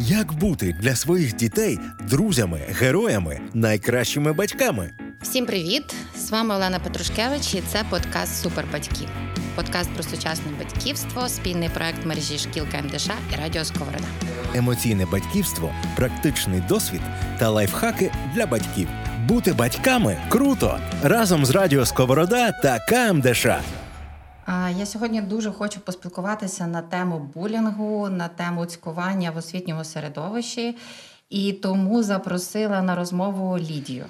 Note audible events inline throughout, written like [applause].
Як бути для своїх дітей друзями, героями, найкращими батьками? Всім привіт! З вами Олена Петрушкевич і це подкаст Супербатьки. Подкаст про сучасне батьківство, спільний проект мережі шкіл КМДШ і Радіо Сковорода. Емоційне батьківство, практичний досвід та лайфхаки для батьків. Бути батьками круто! Разом з Радіо Сковорода та КМДШ. Я сьогодні дуже хочу поспілкуватися на тему булінгу, на тему цькування в освітньому середовищі, і тому запросила на розмову Лідію.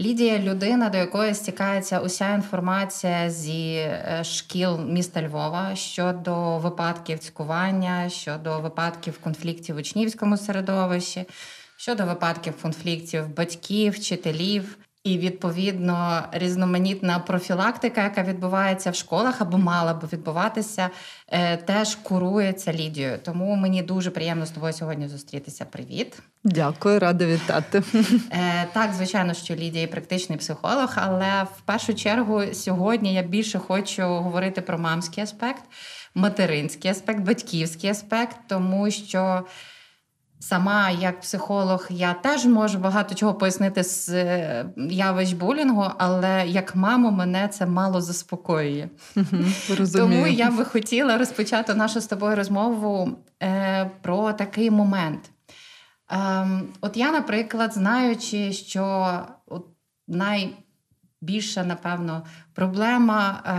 Лідія людина, до якої стікається уся інформація зі е, шкіл міста Львова щодо випадків цькування, щодо випадків конфліктів в учнівському середовищі, щодо випадків конфліктів батьків, вчителів. І відповідно різноманітна профілактика, яка відбувається в школах або мала б відбуватися, е, теж курується Лідією. Тому мені дуже приємно з тобою сьогодні зустрітися. Привіт, дякую, рада вітати. Е, так, звичайно, що Лідія практичний психолог, але в першу чергу сьогодні я більше хочу говорити про мамський аспект, материнський аспект, батьківський аспект, тому що. Сама як психолог, я теж можу багато чого пояснити з е, явищ булінгу, але як маму мене це мало заспокоює. Угу, [laughs] Тому я би хотіла розпочати нашу з тобою розмову е, про такий момент. Е, от я, наприклад, знаючи, що от найбільша, напевно, проблема е,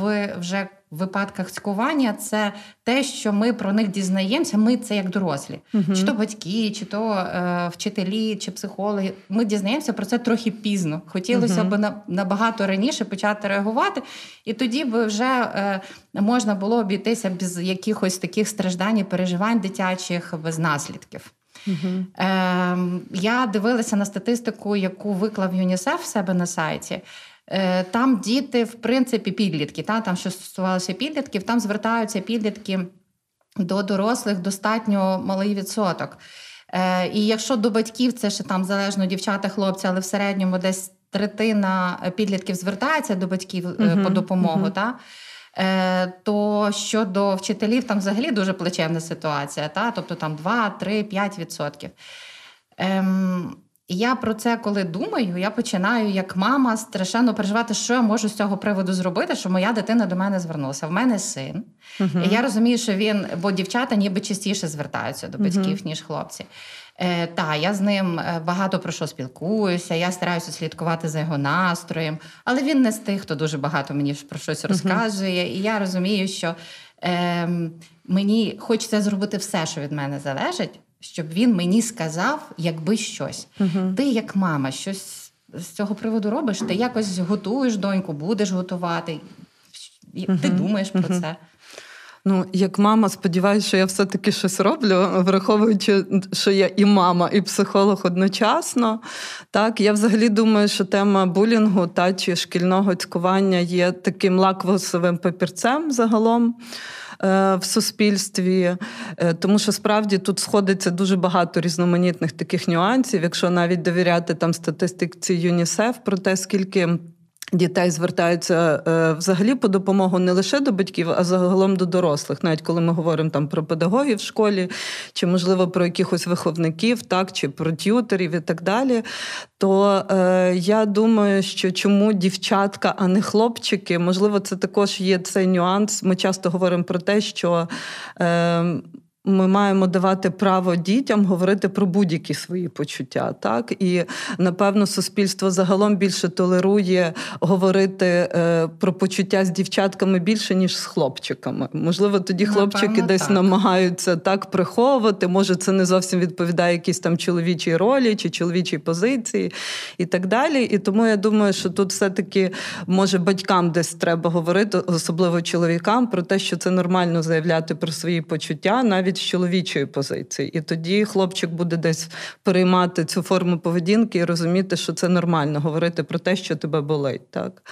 в вже в випадках цькування це те, що ми про них дізнаємося. Ми це як дорослі, uh чи то батьки, чи то е, вчителі, чи психологи. Ми дізнаємося про це трохи пізно. Хотілося uh б на, набагато раніше почати реагувати, і тоді би вже е, можна було обійтися без якихось таких страждань і переживань дитячих без наслідків. Uh-huh. Е, Я дивилася на статистику, яку виклав ЮНІСЕФ в себе на сайті. Е, там діти, в принципі, підлітки, та, там, що стосувалося підлітків, там звертаються підлітки до дорослих достатньо малий відсоток. Е, і якщо до батьків це ще там залежно дівчата, хлопці, але в середньому десь третина підлітків звертається до батьків uh-huh. по допомогу. Uh-huh. Та? То щодо вчителів, там взагалі дуже плачевна ситуація, та? тобто там 2, 3, 5%. Ем, я про це коли думаю, я починаю як мама страшенно переживати, що я можу з цього приводу зробити, що моя дитина до мене звернулася. В мене син. Uh-huh. І я розумію, що він, бо дівчата ніби частіше звертаються до батьків, uh-huh. ніж хлопці. Е, Та, я з ним е, багато про що спілкуюся, я стараюся слідкувати за його настроєм, але він не з тих, хто дуже багато мені про щось розказує. Uh-huh. І я розумію, що е, мені хочеться зробити все, що від мене залежить щоб він мені сказав, якби щось. Угу. Ти, як мама, щось з цього приводу робиш? Ти якось готуєш доньку, будеш готувати. Угу. Ти думаєш про це? Ну, як мама, сподіваюся, що я все-таки щось роблю, враховуючи, що я і мама, і психолог одночасно. Так, я взагалі думаю, що тема булінгу та чи шкільного цькування є таким лаквосовим папірцем загалом. Е, в суспільстві, е, тому що справді тут сходиться дуже багато різноманітних таких нюансів, якщо навіть довіряти там статистиці ЮНІСЕФ про те, скільки. Дітей звертаються е, взагалі по допомогу не лише до батьків, а загалом до дорослих, навіть коли ми говоримо там про педагогів в школі, чи можливо про якихось виховників, так чи про т'ютерів і так далі. То е, я думаю, що чому дівчатка, а не хлопчики, можливо, це також є цей нюанс. Ми часто говоримо про те, що. Е, ми маємо давати право дітям говорити про будь-які свої почуття, так і напевно суспільство загалом більше толерує говорити е, про почуття з дівчатками більше ніж з хлопчиками. Можливо, тоді хлопчики напевно, десь так. намагаються так приховувати. Може, це не зовсім відповідає якійсь там чоловічій ролі чи чоловічій позиції, і так далі. І тому я думаю, що тут все-таки може батькам десь треба говорити, особливо чоловікам, про те, що це нормально заявляти про свої почуття, навіть з чоловічої позиції. І тоді хлопчик буде десь переймати цю форму поведінки і розуміти, що це нормально говорити про те, що тебе болить. Так?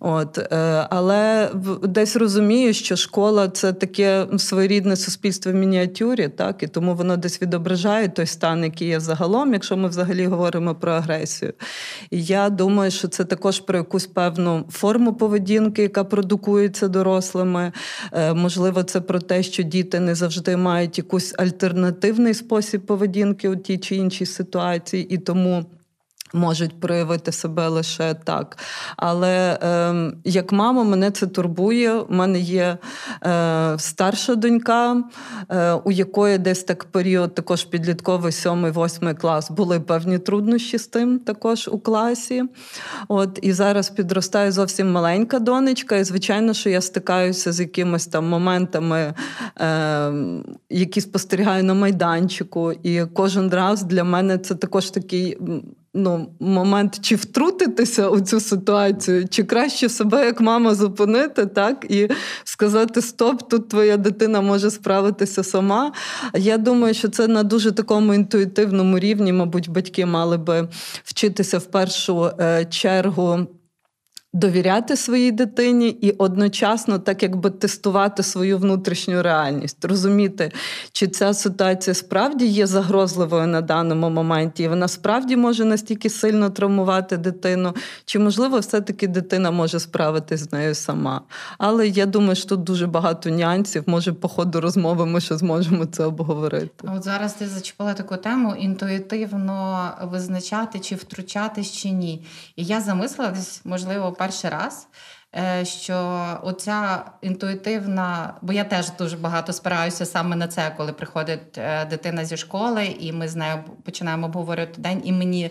От. Е, але десь розумію, що школа це таке своєрідне суспільство в мініатюрі, так? і тому воно десь відображає той стан, який є загалом, якщо ми взагалі говоримо про агресію. І я думаю, що це також про якусь певну форму поведінки, яка продукується дорослими. Е, можливо, це про те, що діти не завжди мають мають якийсь альтернативний спосіб поведінки у тій чи іншій ситуації, і тому можуть проявити себе лише так. Але е, як мама, мене це турбує. У мене є е, старша донька, е, у якої десь так період, також підлітковий, сьомий, восьмий клас, були певні труднощі з тим також у класі. От І зараз підростає зовсім маленька донечка, і звичайно, що я стикаюся з якимись там моментами, е, які спостерігаю на майданчику. І кожен раз для мене це також такий ну, момент, чи втрутитися у цю ситуацію, чи краще себе як мама зупинити, так, і сказати: Стоп, тут твоя дитина може справитися сама. Я думаю, що це на дуже такому інтуїтивному рівні, мабуть, батьки мали би вчитися в першу е, чергу довіряти своїй дитині і одночасно так якби тестувати свою внутрішню реальність, розуміти, чи ця ситуація справді є загрозливою на даному моменті, і вона справді може настільки сильно травмувати дитину, чи можливо все-таки дитина може справитись з нею сама. Але я думаю, що тут дуже багато нюансів. Може, по ходу розмови ми ще зможемо це обговорити. От зараз ти зачепила таку тему інтуїтивно визначати, чи втручатись, чи ні. І я замислилась, можливо перший раз. Е, що оця інтуїтивна, бо я теж дуже багато спираюся саме на це, коли приходить е, дитина зі школи, і ми з нею починаємо обговорювати день, і мені,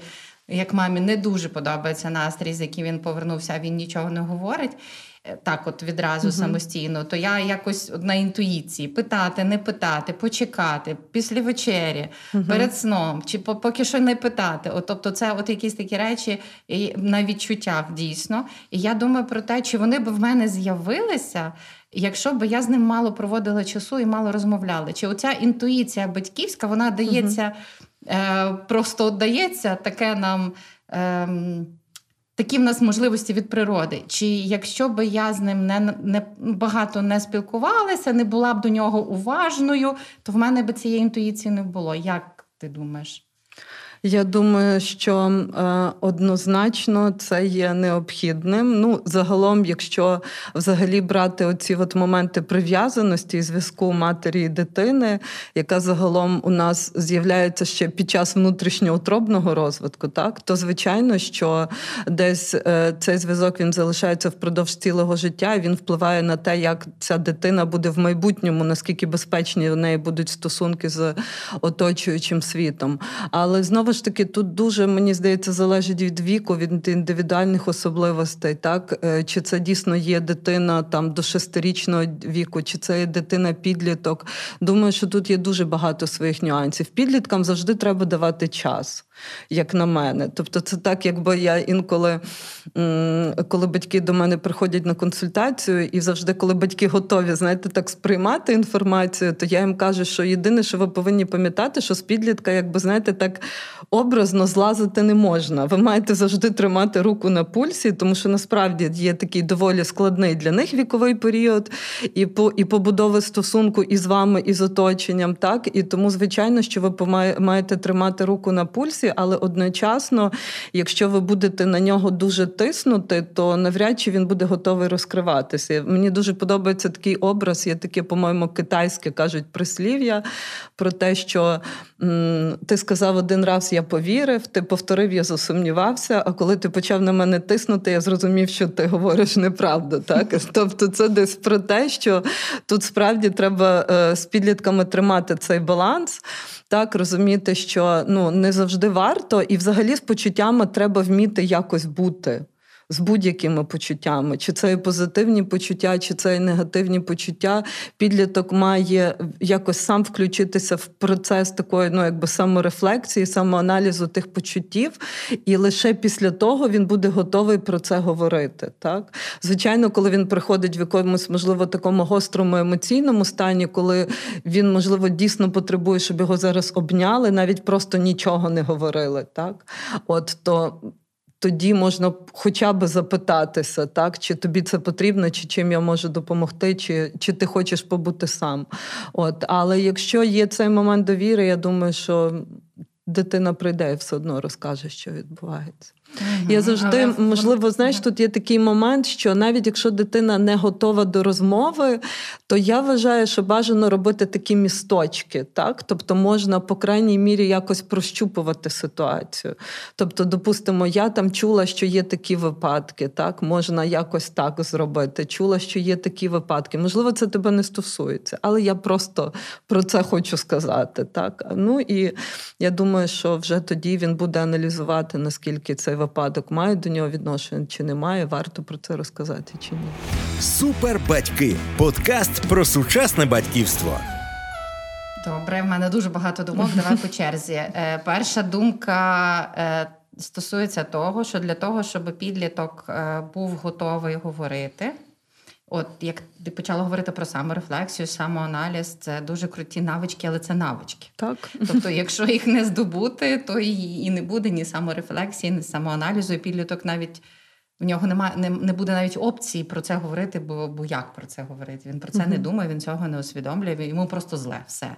як мамі, не дуже подобається настрій, з яким він повернувся, він нічого не говорить. Е, так, от відразу uh самостійно, то я якось на інтуїції питати, не питати, почекати після вечері, uh перед сном, чи поки що не питати. От, Тобто, це от якісь такі речі на відчуттях дійсно. І я думаю про те, чи вони б в мене з'явилися. Якщо б я з ним мало проводила часу і мало розмовляли, чи оця інтуїція батьківська вона дається, uh е, просто дається таке нам. Е, такі в нас можливості від природи. Чи якщо би я з ним не не багато не спілкувалася, не була б до нього уважною, то в мене би цієї інтуїції не було. Як ти думаєш? Я думаю, що е, однозначно це є необхідним. Ну, загалом, якщо взагалі брати оці от моменти прив'язаності зв'язку матері і дитини, яка загалом у нас з'являється ще під час внутрішньоутробного розвитку, так то звичайно, що десь е, цей зв'язок він залишається впродовж цілого життя, і він впливає на те, як ця дитина буде в майбутньому, наскільки безпечні у неї будуть стосунки з оточуючим світом. Але знову знову ж таки, тут дуже мені здається залежить від віку, від індивідуальних особливостей, так е, чи це дійсно є дитина там до шестирічного віку, чи це є дитина-підліток. Думаю, що тут є дуже багато своїх нюансів. Підліткам завжди треба давати час як на мене. Тобто, це так, якби я інколи, коли батьки до мене приходять на консультацію, і завжди, коли батьки готові, знаєте, так сприймати інформацію, то я їм кажу, що єдине, що ви повинні пам'ятати, що з підлітка, якби знаєте, так образно злазити не можна. Ви маєте завжди тримати руку на пульсі, тому що насправді є такий доволі складний для них віковий період, і по і побудови стосунку і з вами, і з оточенням. Так і тому, звичайно, що ви маєте тримати руку на пульсі але одночасно, якщо ви будете на нього дуже тиснути, то навряд чи він буде готовий розкриватися. Мені дуже подобається такий образ, є таке, по-моєму, китайське кажуть прислів'я про те, що м, ти сказав один раз, я повірив, ти повторив, я засумнівався. А коли ти почав на мене тиснути, я зрозумів, що ти говориш неправду. Так? [laughs] Тобто, це десь про те, що тут справді треба е, з підлітками тримати цей баланс так розуміти, що ну не завжди варто, і взагалі з почуттями треба вміти якось бути з будь-якими почуттями, чи це і позитивні почуття, чи це і негативні почуття. Підліток має якось сам включитися в процес такої, ну якби саморефлексії, самоаналізу тих почуттів, і лише після того він буде готовий про це говорити. Так, звичайно, коли він приходить в якомусь, можливо, такому гострому емоційному стані, коли він, можливо, дійсно потребує, щоб його зараз обняли, навіть просто нічого не говорили. Так, от то тоді можна хоча б запитатися, так, чи тобі це потрібно, чи чим я можу допомогти, чи чи ти хочеш побути сам. От, Але якщо є цей момент довіри, я думаю, що дитина прийде і все одно розкаже, що відбувається. Угу. Я завжди, Але... можливо, знаєш, тут є такий момент, що навіть якщо дитина не готова до розмови, то я вважаю, що бажано робити такі місточки, так? Тобто можна, по крайній мірі, якось прощупувати ситуацію. Тобто, допустимо, я там чула, що є такі випадки, так, можна якось так зробити. Чула, що є такі випадки. Можливо, це тебе не стосується, але я просто про це хочу сказати. так. Ну і я думаю, що вже тоді він буде аналізувати, наскільки цей випадок має до нього відношення чи немає, варто про це розказати чи ні. Супербатьки подкаст про сучасне батьківство. Добре, в мене дуже багато думок. Давай по черзі. [laughs] Е, перша думка е, стосується того, що для того, щоб підліток е, був готовий говорити. От як ти почала говорити про саморефлексію, самоаналіз, це дуже круті навички, але це навички. Так. Тобто, якщо їх не здобути, то і не буде ні саморефлексії, ні самоаналізу, і підліток навіть в нього немає, не не буде навіть опції про це говорити, бо бо як про це говорити? Він про це uh не думає, він цього не усвідомлює, йому просто зле все.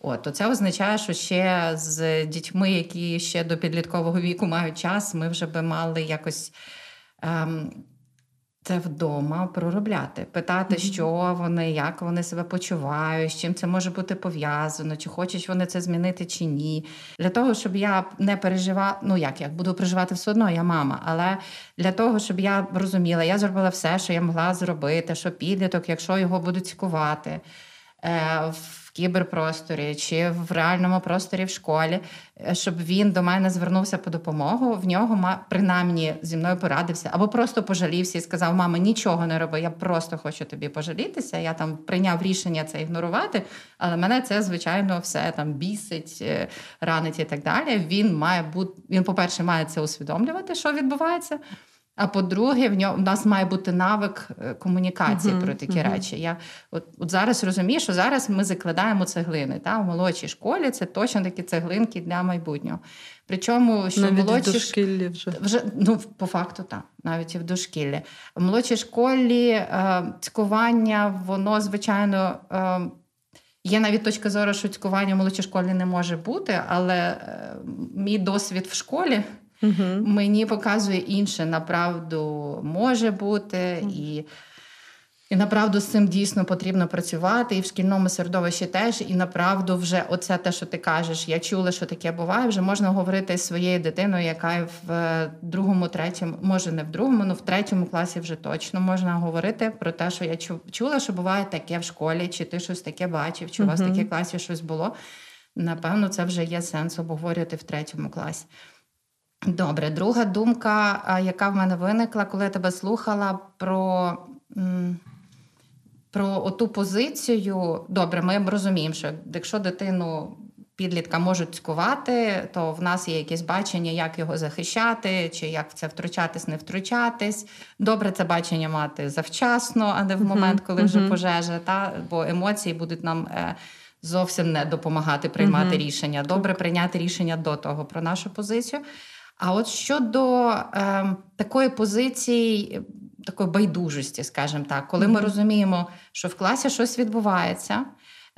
От, то це означає, що ще з дітьми, які ще до підліткового віку мають час, ми вже би мали якось. Ем, це вдома проробляти, питати, mm-hmm. що вони, як вони себе почувають, з чим це може бути пов'язано, чи хочуть вони це змінити, чи ні. Для того, щоб я не переживала, ну як я буду переживати все одно, я мама. Але для того, щоб я розуміла, я зробила все, що я могла зробити, що підліток, якщо його будуть цікувати. Е, кіберпросторі чи в реальному просторі в школі, е, щоб він до мене звернувся по допомогу. В нього принаймні зі мною порадився або просто пожалівся і сказав: Мама, нічого не роби, я просто хочу тобі пожалітися. Я там прийняв рішення це ігнорувати, але мене це звичайно все там бісить, е, ранить і так далі. Він має бути він, по перше, має це усвідомлювати, що відбувається. А по-друге, в нього в нас має бути навик е, комунікації uh-huh, про такі uh-huh. речі. Я от от зараз розумію, що зараз ми закладаємо цеглини. Та, В молодшій школі це точно такі цеглинки для майбутнього. Причому що навіть в молодшій в дошкіллі вже вже ну по факту так, навіть і в дошкіллі. В молодшій школі е, цькування, воно звичайно. Е, Є навіть точка зору, що цькування в молодшій школі не може бути, але е, мій досвід в школі Угу. Мені показує інше, направду може бути, угу. і і направду з цим дійсно потрібно працювати. І в шкільному середовищі теж, і направду вже оце те, що ти кажеш, я чула, що таке буває. Вже можна говорити з своєю дитиною, яка в другому, третьому, може не в другому, але в третьому класі вже точно можна говорити про те, що я чула, що буває таке в школі, чи ти щось таке бачив, чи у вас таке класі щось було. Напевно, це вже є сенс обговорювати в третьому класі. Добре, друга думка, яка в мене виникла, коли я тебе слухала про про оту позицію. Добре, ми розуміємо, що якщо дитину підлітка можуть цькувати, то в нас є якесь бачення, як його захищати, чи як в це втручатись, не втручатись. Добре, це бачення мати завчасно, а не в момент, коли вже пожежа, та бо емоції будуть нам. Е, зовсім не допомагати приймати рішення. Добре прийняти рішення до того про нашу позицію. А от щодо е, такої позиції, такої байдужості, скажімо так, коли ми розуміємо, що в класі щось відбувається,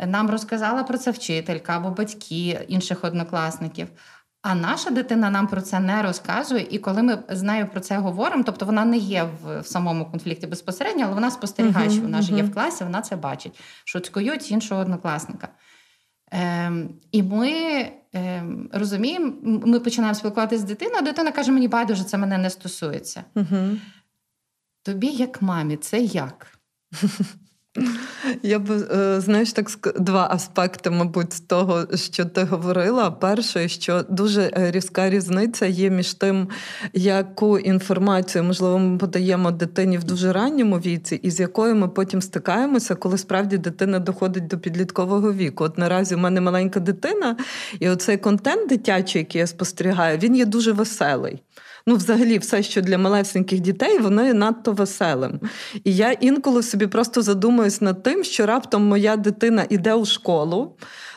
нам розказала про це вчителька або батьки інших однокласників. А наша дитина нам про це не розказує, і коли ми з нею про це говоримо, тобто вона не є в, в самому конфлікті безпосередньо, але вона спостерігає, uh-huh, що вона uh-huh. ж є в класі, вона це бачить, що цькують іншого однокласника. Ем, І ми ем, розуміємо, ми починаємо спілкуватися з дитиною, а дитина каже: мені байдуже, це мене не стосується. Угу. Тобі, як мамі, це як? [laughs] Я б е, знаєш, так два аспекти, мабуть, з того, що ти говорила. Перше, що дуже е, різка різниця є між тим, яку інформацію можливо ми подаємо дитині в дуже ранньому віці, і з якою ми потім стикаємося, коли справді дитина доходить до підліткового віку. От наразі у мене маленька дитина, і оцей контент дитячий, який я спостерігаю, він є дуже веселий ну, взагалі, все, що для малесеньких дітей, воно є надто веселим. І я інколи собі просто задумуюсь над тим, що раптом моя дитина іде у школу.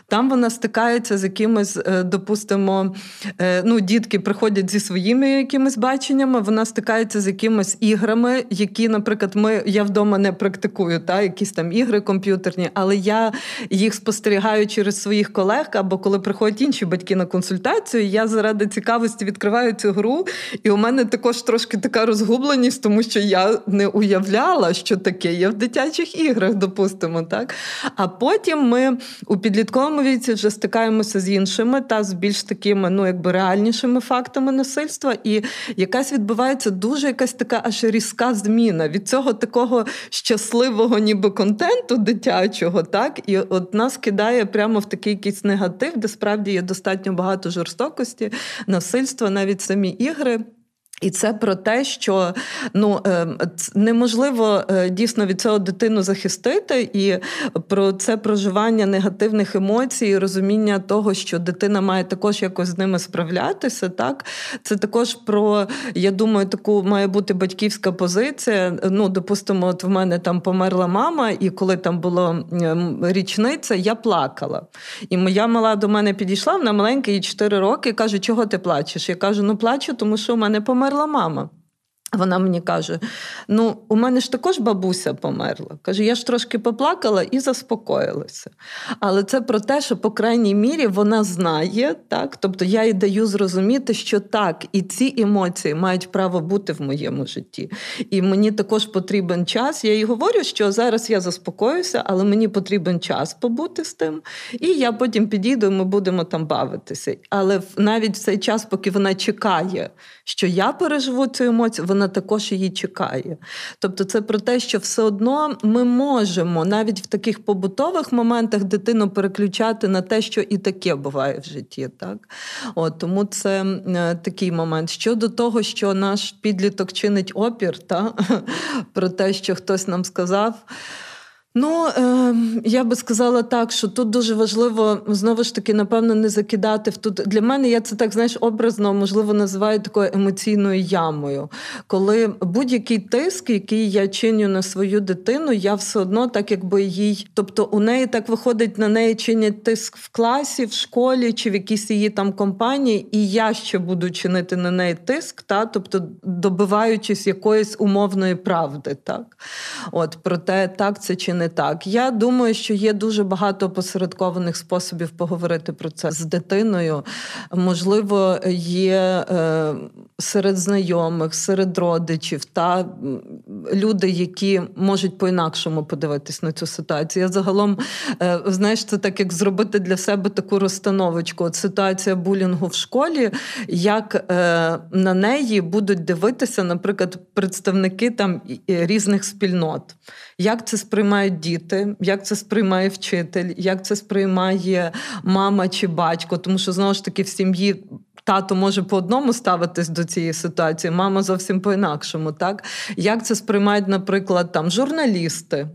Там вона стикається з якимось, е, допустимо, е, ну, дітки приходять зі своїми якимись баченнями, вона стикається з якимись іграми, які, наприклад, ми я вдома не практикую, та, якісь там ігри комп'ютерні, але я їх спостерігаю через своїх колег, або коли приходять інші батьки на консультацію, я заради цікавості відкриваю цю гру, і у мене також трошки така розгубленість, тому що я не уявляла, що таке є в дитячих іграх, допустимо. так. А потім ми у підлітковому віці вже стикаємося з іншими та з більш такими ну, якби реальнішими фактами насильства. І якась відбувається дуже якась така аж різка зміна від цього такого щасливого, ніби контенту дитячого, так, і от нас кидає прямо в такий якийсь негатив, де справді є достатньо багато жорстокості, насильства, навіть самі ігри. І це про те, що ну е, неможливо е, дійсно від цього дитину захистити, і про це проживання негативних емоцій, розуміння того, що дитина має також якось з ними справлятися. Так, це також про, я думаю, таку має бути батьківська позиція. Ну, допустимо, от в мене там померла мама, і коли там була річниця, я плакала. І моя мала до мене підійшла, вона маленька, їй 4 роки, і каже, чого ти плачеш? Я кажу, ну плачу, тому що у мене померла померла мама. Вона мені каже: ну, у мене ж також бабуся померла. Каже, я ж трошки поплакала і заспокоїлася. Але це про те, що, по крайній мірі, вона знає, так? тобто я їй даю зрозуміти, що так, і ці емоції мають право бути в моєму житті. І мені також потрібен час. Я їй говорю, що зараз я заспокоюся, але мені потрібен час побути з тим. І я потім підійду, і ми будемо там бавитися. Але навіть в цей час, поки вона чекає, що я переживу цю емоцію, вона також її чекає. Тобто, це про те, що все одно ми можемо навіть в таких побутових моментах дитину переключати на те, що і таке буває в житті. Так? От, Тому це е, такий момент. Щодо того, що наш підліток чинить опір, та? [laughs] про те, що хтось нам сказав. Ну, е, я би сказала так, що тут дуже важливо знову ж таки, напевно, не закидати в тут. Для мене я це так знаєш образно, можливо, називаю такою емоційною ямою. Коли будь-який тиск, який я чиню на свою дитину, я все одно так, якби їй. Тобто у неї так виходить, на неї чинять тиск в класі, в школі чи в якійсь її там компанії, і я ще буду чинити на неї тиск, та тобто добиваючись якоїсь умовної правди. так. От, Проте так це чи не так. Я думаю, що є дуже багато посередкованих способів поговорити про це з дитиною. Можливо, є е, серед знайомих, серед родичів та люди, які можуть по-інакшому подивитись на цю ситуацію. Я загалом, е, знаєш, це так як зробити для себе таку розстановочку. От ситуація булінгу в школі, як е, на неї будуть дивитися, наприклад, представники там різних спільнот. Як це сприймають діти, як це сприймає вчитель, як це сприймає мама чи батько, тому що знову ж таки в сім'ї. Тато може по одному ставитись до цієї ситуації, мама зовсім по-інакшому. Так? Як це сприймають, наприклад, там журналісти,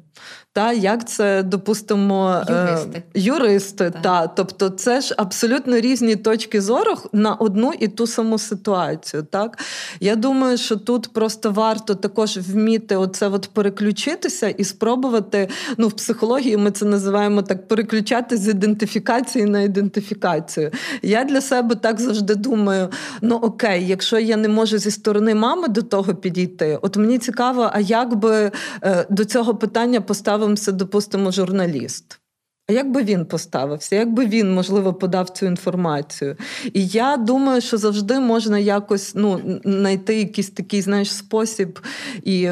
та як це допустимо е, юристи, юристи та тобто це ж абсолютно різні точки зору на одну і ту саму ситуацію. Так я думаю, що тут просто варто також вміти оце от переключитися і спробувати. Ну, в психології ми це називаємо так: переключати з ідентифікації на ідентифікацію. Я для себе так завжди думаю: ну окей, якщо я не можу зі сторони мами до того підійти, от мені цікаво, а як би е, до цього питання поставився, допустимо, журналіст. А як би він поставився, як би він, можливо, подав цю інформацію? І я думаю, що завжди можна якось ну, знайти якийсь такий знаєш, спосіб. І,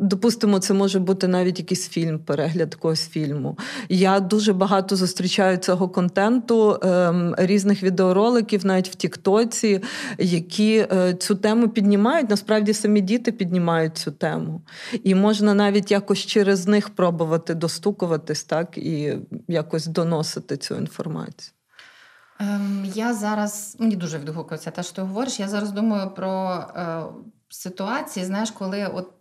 допустимо, це може бути навіть якийсь фільм, перегляд якогось фільму. Я дуже багато зустрічаю цього контенту, ем, різних відеороликів, навіть в Тіктоці, які е, цю тему піднімають. Насправді самі діти піднімають цю тему. І можна навіть якось через них пробувати достукуватись, так? і якось доносити цю інформацію? Ем, Я зараз мені дуже відгукується те, що ти говориш. Я зараз думаю про е, ситуації, знаєш, коли от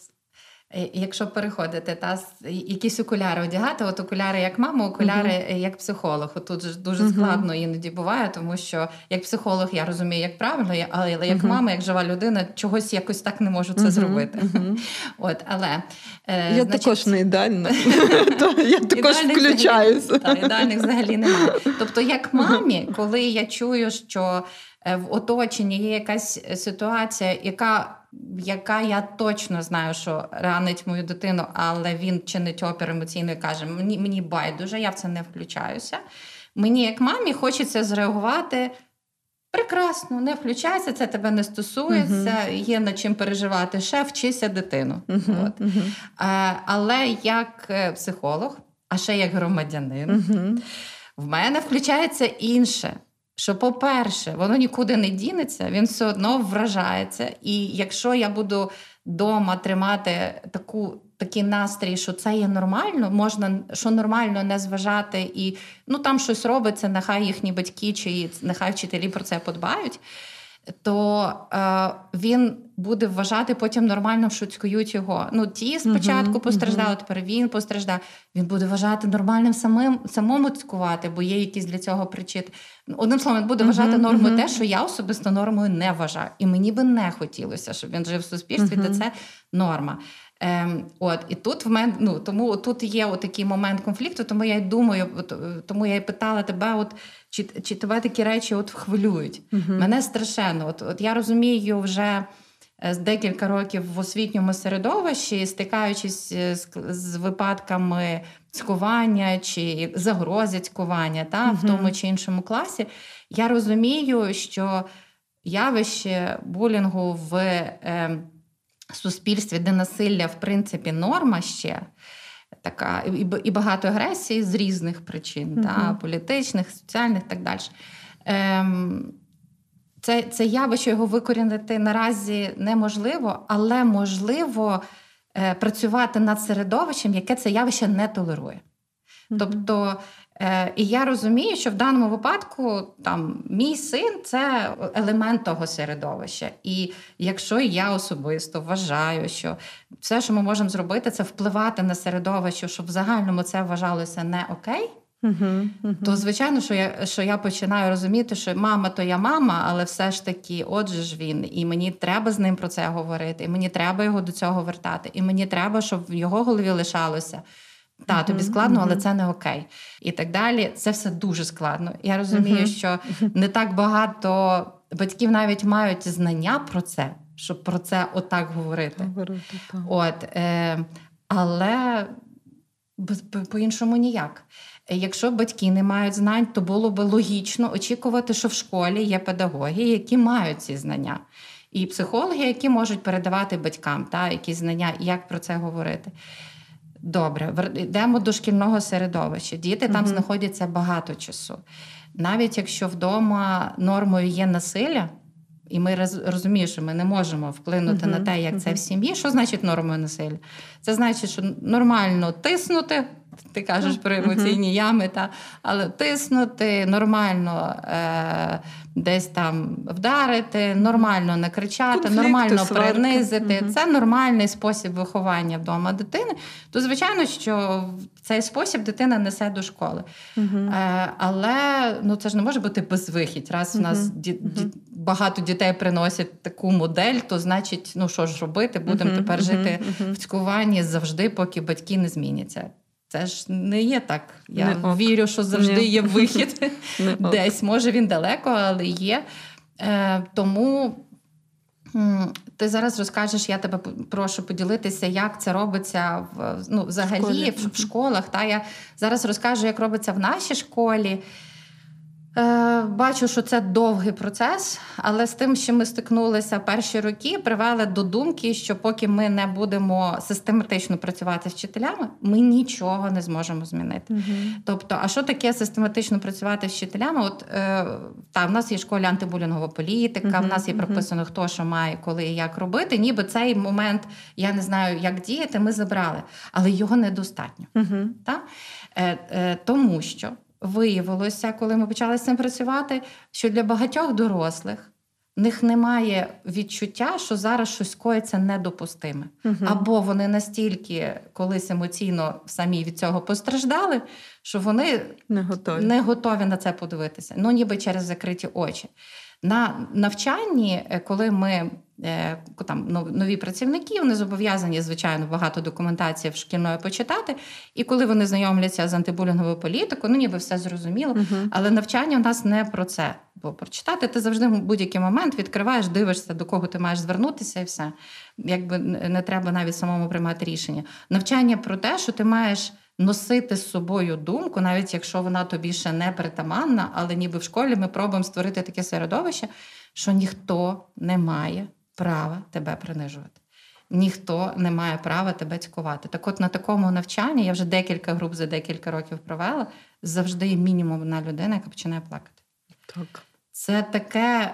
якщо переходити, та якісь окуляри одягати, от окуляри як мама, окуляри uh-huh. як психолог. От Тут ж дуже складно uh-huh. іноді буває, тому що як психолог я розумію, як правильно, але як uh-huh. мама, як жива людина, чогось якось так не можу це зробити. [laughs] От, але е, Я значить, також не ідеальна. [laughs] [laughs] Я також включаюся. Ідеальних взагалі немає. Тобто, як мамі, коли я чую, що в оточенні є якась ситуація, яка яка я точно знаю, що ранить мою дитину, але він чинить опір емоційно і каже: Мені мені байдуже, я в це не включаюся. Мені, як мамі, хочеться зреагувати. Прекрасно, не включайся, це тебе не стосується, uh-huh. є над чим переживати. Ще вчися дитину. Uh-huh. От. Uh-huh. А, але як е, психолог, а ще як громадянин, в мене включається інше що, по-перше, воно нікуди не дінеться, він все одно вражається. І якщо я буду вдома тримати таку. Такий настрій, що це є нормально, можна що нормально не зважати, і ну там щось робиться, нехай їхні батьки чи нехай вчителі про це подбають то е, він буде вважати потім нормально, що цькують його. Ну, ті спочатку uh-huh, постраждали, uh-huh. тепер він постраждав. Він буде вважати нормальним самим самому цькувати, бо є якісь для цього причини. Одним словом, він буде uh-huh, вважати нормою те, що я особисто нормою не вважаю. І мені би не хотілося, щоб він жив в суспільстві, де це норма. Ем, От і тут в мене ну тому тут є такий момент конфлікту. Тому я й думаю, от, тому я й питала тебе, от чи чи тебе такі речі от хвилюють? uh Мене страшенно. От, От я розумію вже. Е, з декілька років в освітньому середовищі, стикаючись е, з, випадками цькування чи загрози цькування та, uh-huh. в тому чи іншому класі, я розумію, що явище булінгу в е, суспільстві, де насилля, в принципі, норма ще. Така і багато агресії з різних причин, uh та, політичних, соціальних і так далі. Ем, Це це явище його викорінити наразі неможливо, але можливо е, працювати над середовищем, яке це явище не толерує. Тобто Е, І я розумію, що в даному випадку там мій син це елемент того середовища. І якщо я особисто вважаю, що все, що ми можемо зробити, це впливати на середовище, щоб в загальному це вважалося не окей. Uh-huh, uh-huh. То звичайно, що я що я починаю розуміти, що мама то я мама, але все ж таки, отже ж він, і мені треба з ним про це говорити, і мені треба його до цього вертати, і мені треба, щоб в його голові лишалося. Та, тобі складно, але це не окей. І так далі. Це все дуже складно. Я розумію, що не так багато батьків навіть мають знання про це, щоб про це отак говорити. говорити От, е, Але по-іншому ніяк. Якщо батьки не мають знань, то було би логічно очікувати, що в школі є педагоги, які мають ці знання. І психологи, які можуть передавати батькам та, якісь знання, як про це говорити. Добре, йдемо до шкільного середовища. Діти там знаходяться багато часу. Навіть якщо вдома нормою є насилля, і ми розуміємо, що ми не можемо вплинути uh-huh. на те, як uh-huh. це в сім'ї. Що значить нормою насилля? Це значить, що нормально тиснути, ти кажеш про емоційні ями, та, але тиснути, нормально е, десь там вдарити, нормально не кричати, Конфлікти, нормально сварки. принизити. Це нормальний спосіб виховання вдома дитини. То, звичайно, що цей спосіб дитина несе до школи. Е, але ну, це ж не може бути безвихідь. Раз у нас ді, ді, багато дітей приносять таку модель, то значить, ну що ж робити, будемо тепер жити в цькуванні завжди, поки батьки не зміняться. Це ж не є так. Я не вірю, що завжди не. є вихід [laughs] десь. Може він далеко, але є. Е, Тому ти зараз розкажеш, я тебе прошу поділитися, як це робиться в ну, взагалі в, в школах. Та Я зараз розкажу, як робиться в нашій школі. Е, бачу, що це довгий процес, але з тим, що ми стикнулися перші роки, привели до думки, що поки ми не будемо систематично працювати з вчителями, ми нічого не зможемо змінити. Угу. Тобто, а що таке систематично працювати з вчителями? От е, та в нас є школі антибулінгова політика, угу, в нас є прописано, хто що має, коли і як робити. Ніби цей момент я не знаю, як діяти. Ми забрали, але його недостатньо. Угу. Та? Е, е, Тому що виявилося, коли ми почали з цим працювати, що для багатьох дорослих в них немає відчуття, що зараз щось коїться недопустиме. Угу. Або вони настільки колись емоційно самі від цього постраждали, що вони не готові не готові на це подивитися. Ну, ніби через закриті очі. На навчанні, е, коли ми е, там нові працівники, вони зобов'язані, звичайно, багато документації в шкільної почитати. І коли вони знайомляться з антибулінговою політикою, ну ніби все зрозуміло. uh Але навчання у нас не про це. Бо прочитати ти завжди в будь-який момент відкриваєш, дивишся, до кого ти маєш звернутися, і все. Якби не треба навіть самому приймати рішення. Навчання про те, що ти маєш носити з собою думку, навіть якщо вона тобі ще не притаманна, але ніби в школі ми пробуємо створити таке середовище, що ніхто не має права тебе принижувати. Ніхто не має права тебе цькувати. Так от на такому навчанні я вже декілька груп за декілька років провела, завжди є мінімум одна людина, яка починає плакати. Так. Це таке,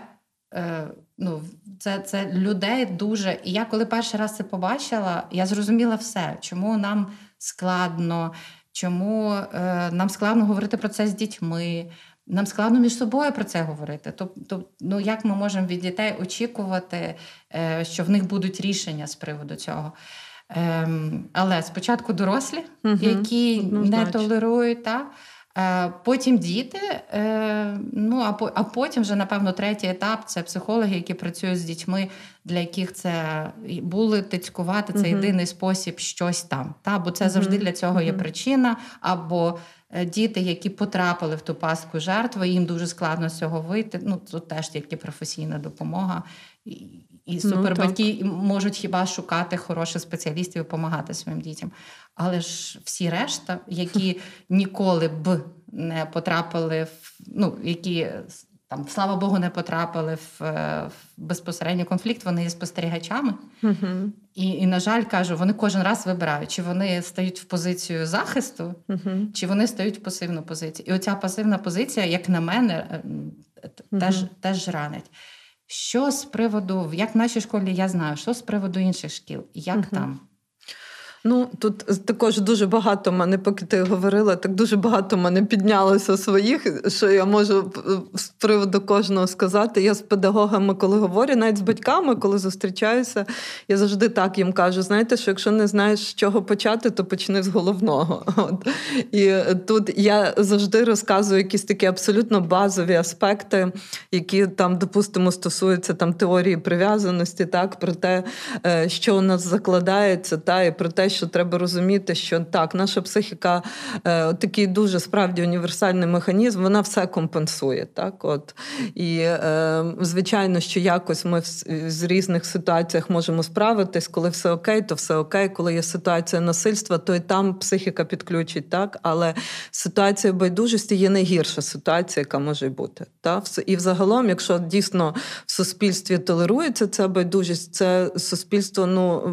е, ну, це це людей дуже. І я коли перший раз це побачила, я зрозуміла все, чому нам складно, чому е, нам складно говорити про це з дітьми. Нам складно між собою про це говорити. Тобто, ну як ми можемо від дітей очікувати, е, що в них будуть рішення з приводу цього? Ем, але спочатку дорослі, угу, які однозначно. не толерують, та, потім діти, е, ну а потім вже, напевно, третій етап це психологи, які працюють з дітьми, для яких це були тицькувати це єдиний спосіб щось там. Та? Бо це завжди для цього є причина. Або е, діти, які потрапили в ту пастку жертви, їм дуже складно з цього вийти. Ну, тут теж тільки професійна допомога. І ну, супербатьки ну, можуть хіба шукати хороших спеціалістів і допомагати своїм дітям. Але ж всі решта, які [laughs] ніколи б не потрапили в ну, які там, слава Богу, не потрапили в, в безпосередній конфлікт, вони є спостерігачами. uh І, і, на жаль, кажу, вони кожен раз вибирають, чи вони стають в позицію захисту, uh чи вони стають в пасивну позицію. І оця пасивна позиція, як на мене, uh теж, теж ранить. Що з приводу, як в нашій школі я знаю, що з приводу інших шкіл, як там? Ну тут також дуже багато мене, поки ти говорила, так дуже багато мене піднялося своїх, що я можу з приводу кожного сказати. Я з педагогами, коли говорю, навіть з батьками, коли зустрічаюся, я завжди так їм кажу: знаєте, що якщо не знаєш, з чого почати, то почни з головного. [laughs] От. І тут я завжди розказую якісь такі абсолютно базові аспекти, які там, допустимо, стосуються там теорії прив'язаності, так, про те, е, що у нас закладається, та і про те, що треба розуміти, що так, наша психіка е, такий дуже справді універсальний механізм, вона все компенсує. Так, от. І е, звичайно, що якось ми в, з різних ситуаціях можемо справитись, коли все окей, то все окей. Коли є ситуація насильства, то і там психіка підключить, так, але ситуація байдужості є найгірша ситуація, яка може бути. Так? І взагалом, якщо дійсно в суспільстві толерується ця байдужість, це суспільство ну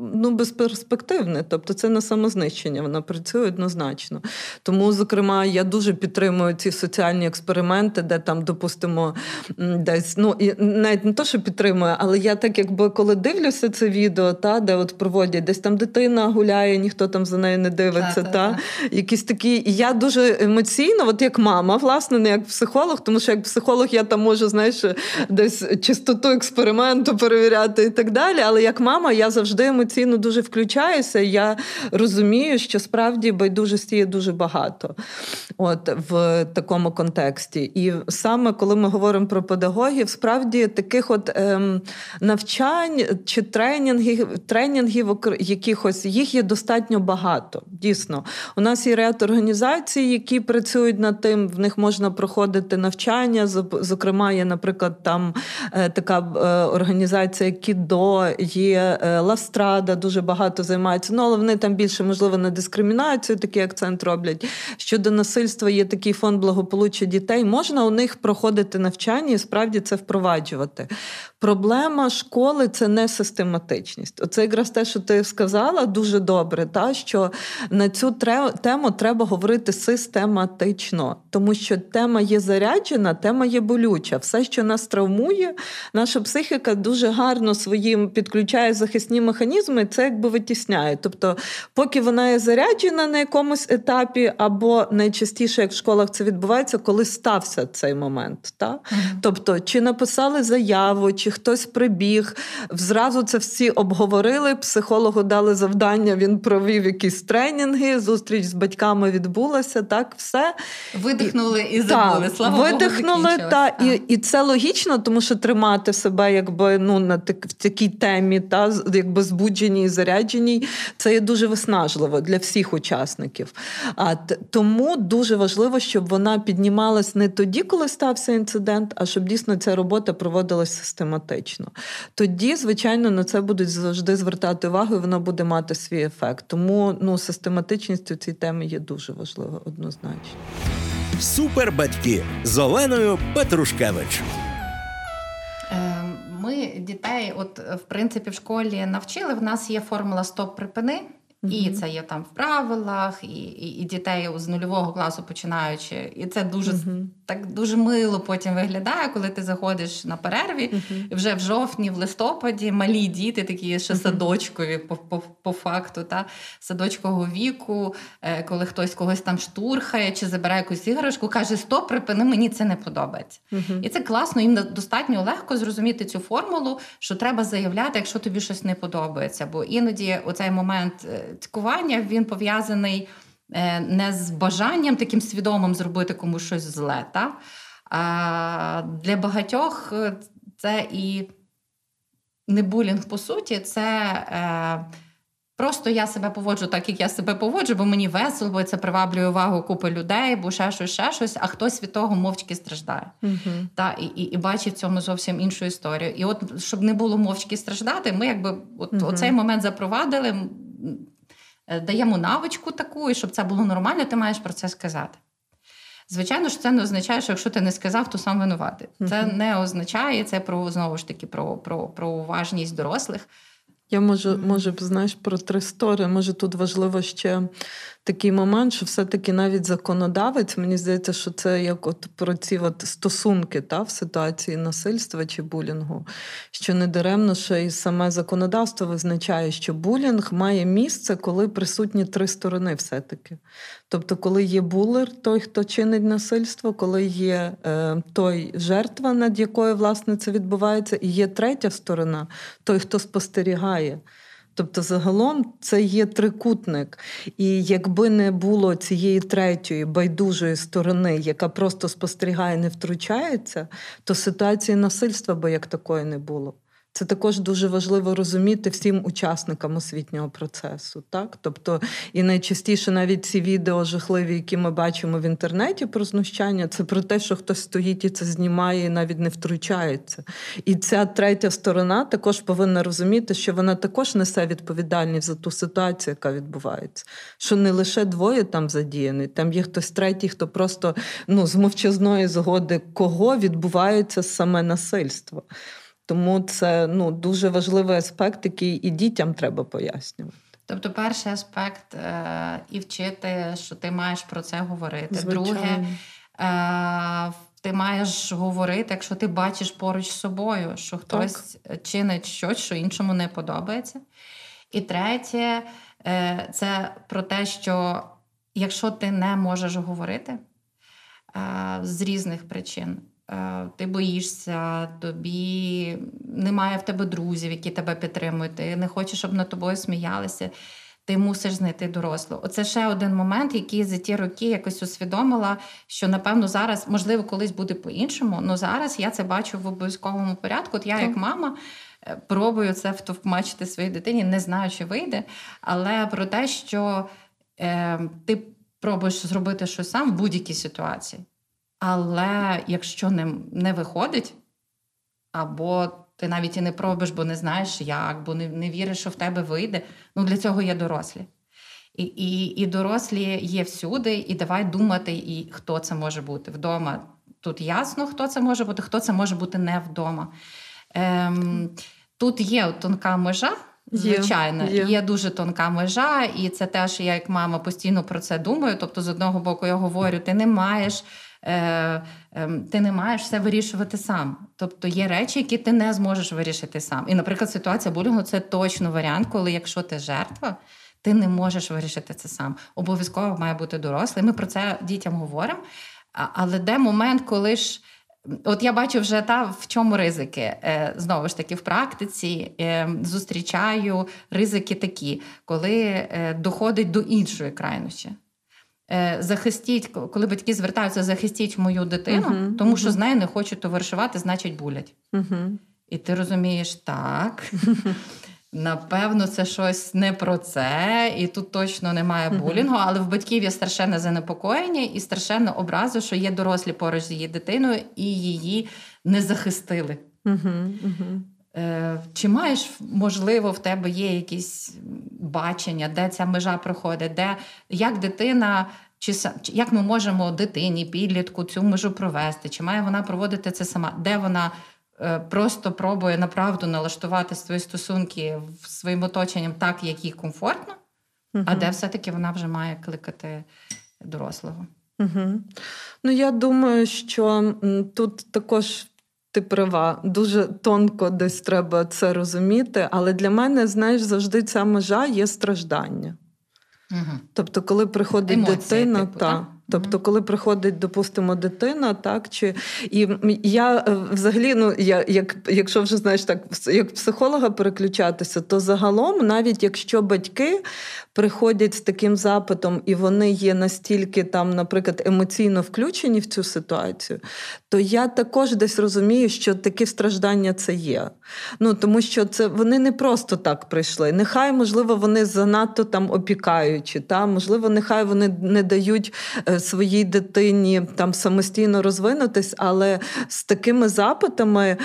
ну, безперспективне, тобто це на самознищення, вона працює однозначно. Тому, зокрема, я дуже підтримую ці соціальні експерименти, де там, допустимо, десь ну і навіть не то, що підтримую, але я так, якби коли дивлюся це відео, та де от проводять десь там дитина гуляє, ніхто там за нею не дивиться. та, та, Якісь такі, і я дуже емоційно, от як мама, власне, не як психолог, тому що як психолог я там можу, знаєш, десь чистоту експерименту перевіряти і так далі. Але як мама, я завжди емоційно емоційно дуже включаюся. Я розумію, що справді байдужості є дуже багато от в такому контексті. І саме коли ми говоримо про педагогів, справді таких от ем, навчань чи тренінгів, тренінгів якихось їх є достатньо багато. Дійсно, у нас є ряд організацій, які працюють над тим, в них можна проходити навчання. Зокрема, є, наприклад, там е, така е, організація Кідо, є е, Ластра рада дуже багато займається. Ну але вони там більше можливо на дискримінацію такий акцент роблять. Щодо насильства є такий фонд благополуччя дітей. Можна у них проходити навчання і справді це впроваджувати. Проблема школи це не систематичність. Оце якраз те, що ти сказала, дуже добре. Та що на цю тему треба говорити систематично, тому що тема є заряджена, тема є болюча. Все, що нас травмує, наша психіка дуже гарно своїм підключає захисні механізми механізми, це якби витісняє. Тобто, поки вона є заряджена на якомусь етапі, або найчастіше, як в школах це відбувається, коли стався цей момент. Та? Mm-hmm. Тобто, чи написали заяву, чи хтось прибіг, зразу це всі обговорили, психологу дали завдання, він провів якісь тренінги, зустріч з батьками відбулася, так, все. Видихнули і забули. Так, Слава видихнули, Богу, та, і і це логічно, тому що тримати себе якби ну на так, в такій темі, та якби збудженій зарядженій, це є дуже виснажливо для всіх учасників. А тому дуже важливо, щоб вона піднімалась не тоді, коли стався інцидент, а щоб дійсно ця робота проводилась систематично. Тоді, звичайно, на це будуть завжди звертати увагу, і воно буде мати свій ефект. Тому ну систематичність у цій темі є дуже важлива однозначно. Супербатьки з Оленою Петрушкевич. Ми дітей, от в принципі, в школі навчили. В нас є формула стоп припини. Mm-hmm. І це є там в правилах, і і, і дітей з нульового класу починаючи. І це дуже mm-hmm. Так дуже мило потім виглядає, коли ти заходиш на перерві. Mm-hmm. Вже в жовтні, в листопаді малі діти, такі ще садочкові, по по, по факту, та садочкового віку, е, коли хтось когось там штурхає чи забирає якусь іграшку, каже: Стоп, припини, мені це не подобається. І це класно, їм достатньо легко зрозуміти цю формулу, що треба заявляти, якщо тобі щось не подобається. Бо іноді оцей момент. Е, цькування він пов'язаний не з бажанням таким свідомим зробити комусь щось зле. Та? А Для багатьох е, це і не булінг, по суті, це. Е, Просто я себе поводжу так, як я себе поводжу, бо мені весело, бо це приваблює увагу купи людей, бо ще щось, ще щось, а хтось від того мовчки страждає. Uh-huh. Та, І і, і бачить в цьому зовсім іншу історію. І от, щоб не було мовчки страждати, ми якби от, uh-huh. оцей момент запровадили. Е, даємо навичку таку, і щоб це було нормально, ти маєш про це сказати. Звичайно ж, це не означає, що якщо ти не сказав, то сам винуватий. Це не означає це про знову ж таки про про, про уважність дорослих. Я можу, може, знаєш, про три стори. Може, тут важливо ще такий момент, що все-таки навіть законодавець, мені здається, що це як от про ці от стосунки та, в ситуації насильства чи булінгу, що недаремно ще і саме законодавство визначає, що булінг має місце, коли присутні три сторони, все-таки. Тобто, коли є булер, той, хто чинить насильство, коли є е, той жертва, над якою власне це відбувається, і є третя сторона, той, хто спостерігає. Тобто, загалом це є трикутник. І якби не було цієї третьої байдужої сторони, яка просто спостерігає, не втручається, то ситуації насильства би як такої не було. Це також дуже важливо розуміти всім учасникам освітнього процесу. Так? Тобто, і найчастіше навіть ці відео жахливі, які ми бачимо в інтернеті про знущання, це про те, що хтось стоїть і це знімає і навіть не втручається. І ця третя сторона також повинна розуміти, що вона також несе відповідальність за ту ситуацію, яка відбувається. Що не лише двоє там задіяні, там є хтось третій, хто просто ну, з мовчазної згоди кого відбувається саме насильство. Тому це ну, дуже важливий аспект, який і дітям треба пояснювати. Тобто, перший аспект е- і вчити, що ти маєш про це говорити. Звичайно. Друге, е- ти маєш говорити, якщо ти бачиш поруч з собою, що хтось так. чинить щось, що іншому не подобається. І третє, е- це про те, що якщо ти не можеш говорити е- з різних причин. Е, ти боїшся, тобі немає в тебе друзів, які тебе підтримують, ти не хочеш, щоб над тобою сміялися. Ти мусиш знайти дорослу. Оце ще один момент, який за ті роки якось усвідомила, що напевно зараз, можливо, колись буде по-іншому, але зараз я це бачу в обов'язковому порядку. От я, як мама, е, пробую це втовкмачити своїй дитині, не знаю, чи вийде, але про те, що е, ти пробуєш зробити щось сам в будь-якій ситуації. Але якщо не не виходить, або ти навіть і не пробиш, бо не знаєш як, бо не не віриш, що в тебе вийде, ну для цього є дорослі. І і, і дорослі є всюди, і давай думати, і хто це може бути вдома. Тут ясно, хто це може бути, хто це може бути не вдома. Ем, Тут є тонка межа. Звичайно, є, є. є дуже тонка межа, і це теж я, як мама, постійно про це думаю. Тобто, з одного боку, я говорю, ти не маєш ти не маєш все вирішувати сам. Тобто є речі, які ти не зможеш вирішити сам. І, наприклад, ситуація булінгу це точно варіант, коли якщо ти жертва. Ти не можеш вирішити це сам. Обов'язково має бути дорослий. Ми про це дітям говоримо. Але де момент, коли ж От я бачу вже та в чому ризики. Е, знову ж таки, в практиці е, зустрічаю ризики такі, коли е, доходить до іншої крайності. Захистіть, коли батьки звертаються, захистіть мою дитину, uh-huh, тому uh-huh. що з нею не хочуть товаришувати, значить булять. Uh-huh. І ти розумієш, так. [laughs] Напевно, це щось не про це, і тут точно немає булінгу, але в батьків є страшенне занепокоєння і страшенне образу, що є дорослі поруч з її дитиною і її не захистили. Е, Чи маєш, можливо, в тебе є якісь бачення, де ця межа проходить, де як дитина, чи як ми можемо дитині, підлітку цю межу провести? Чи має вона проводити це сама? Де вона Е, просто пробує направду налаштувати свої стосунки своїм оточенням так, як їй комфортно, uh а де все-таки вона вже має кликати дорослого. uh Ну, я думаю, що тут також. Ти права, дуже тонко десь треба це розуміти, але для мене, знаєш, завжди ця межа є страждання. Угу. Тобто, коли приходить Емоції, дитина, типу, та, Тобто, коли приходить, допустимо, дитина, так чи і я е, взагалі, ну я як якщо вже знаєш так, як психолога переключатися, то загалом, навіть якщо батьки приходять з таким запитом, і вони є настільки там, наприклад, емоційно включені в цю ситуацію, то я також десь розумію, що такі страждання це є. Ну тому що це вони не просто так прийшли. Нехай, можливо, вони занадто там опікаючі, та можливо, нехай вони не дають. Е, своїй дитині там самостійно розвинутись, але з такими запитами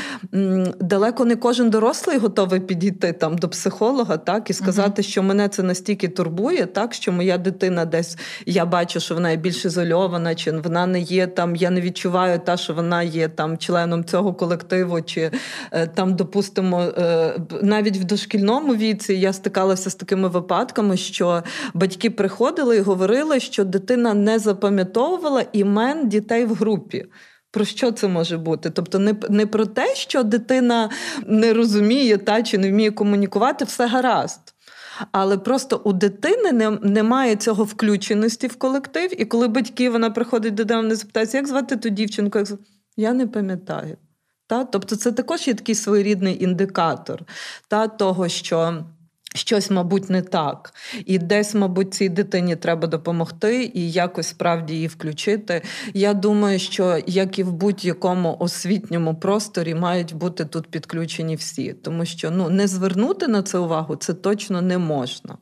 далеко не кожен дорослий готовий підійти там до психолога, так і сказати, uh що мене це настільки турбує, так що моя дитина десь я бачу, що вона є більш ізольована, чи вона не є там. Я не відчуваю та, що вона є там членом цього колективу, чи е, там, допустимо, е, навіть в дошкільному віці я стикалася з такими випадками, що батьки приходили і говорили, що дитина не запам'ятовувала імен дітей в групі. Про що це може бути? Тобто, не не про те, що дитина не розуміє та чи не вміє комунікувати, все гаразд. Але просто у дитини не, немає цього включеності в колектив, і коли батьки вона приходить додому, вони запитаються, як звати ту дівчинку, як я не пам'ятаю. Та? Тобто, це також є такий своєрідний індикатор та, того, що. Щось, мабуть, не так. І десь, мабуть, цій дитині треба допомогти і якось справді її включити. Я думаю, що як і в будь-якому освітньому просторі мають бути тут підключені всі, тому що ну не звернути на це увагу це точно не можна.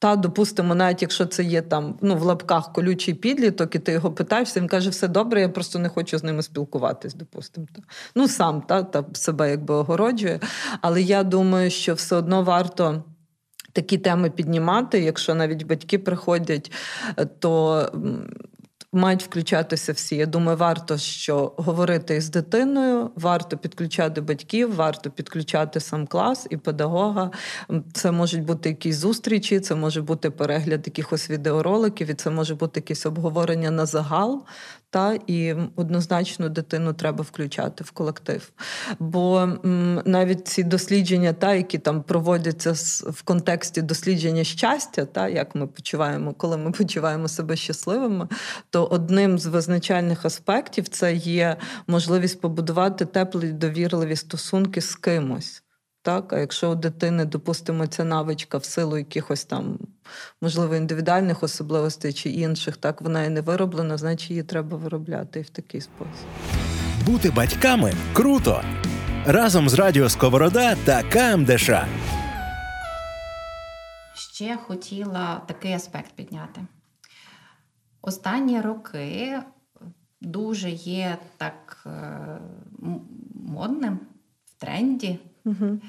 Та, допустимо, навіть якщо це є там ну, в лапках колючий підліток, і ти його питаєшся, він каже, все добре, я просто не хочу з ними спілкуватись, допустимо. Ну, сам та, та себе якби огороджує. Але я думаю, що все одно варто такі теми піднімати. Якщо навіть батьки приходять, е, то мають включатися всі. Я думаю, варто що говорити із дитиною, варто підключати батьків, варто підключати сам клас і педагога. Це можуть бути якісь зустрічі, це може бути перегляд якихось відеороликів, і це може бути якесь обговорення на загал. Та і однозначно дитину треба включати в колектив. Бо м, навіть ці дослідження, та які там проводяться в контексті дослідження щастя, та як ми почуваємо, коли ми почуваємо себе щасливими, то одним з визначальних аспектів це є можливість побудувати теплі довірливі стосунки з кимось. Так, а якщо у дитини, допустимо, ця навичка в силу якихось там, можливо, індивідуальних особливостей чи інших, так вона і не вироблена, значить її треба виробляти і в такий спосіб. Бути батьками круто! Разом з Радіо Сковорода та КМДШ. Ще хотіла такий аспект підняти. Останні роки дуже є так е, модним в тренді угу.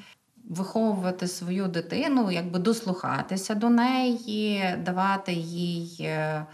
виховувати свою дитину, якби дослухатися до неї, давати їй е,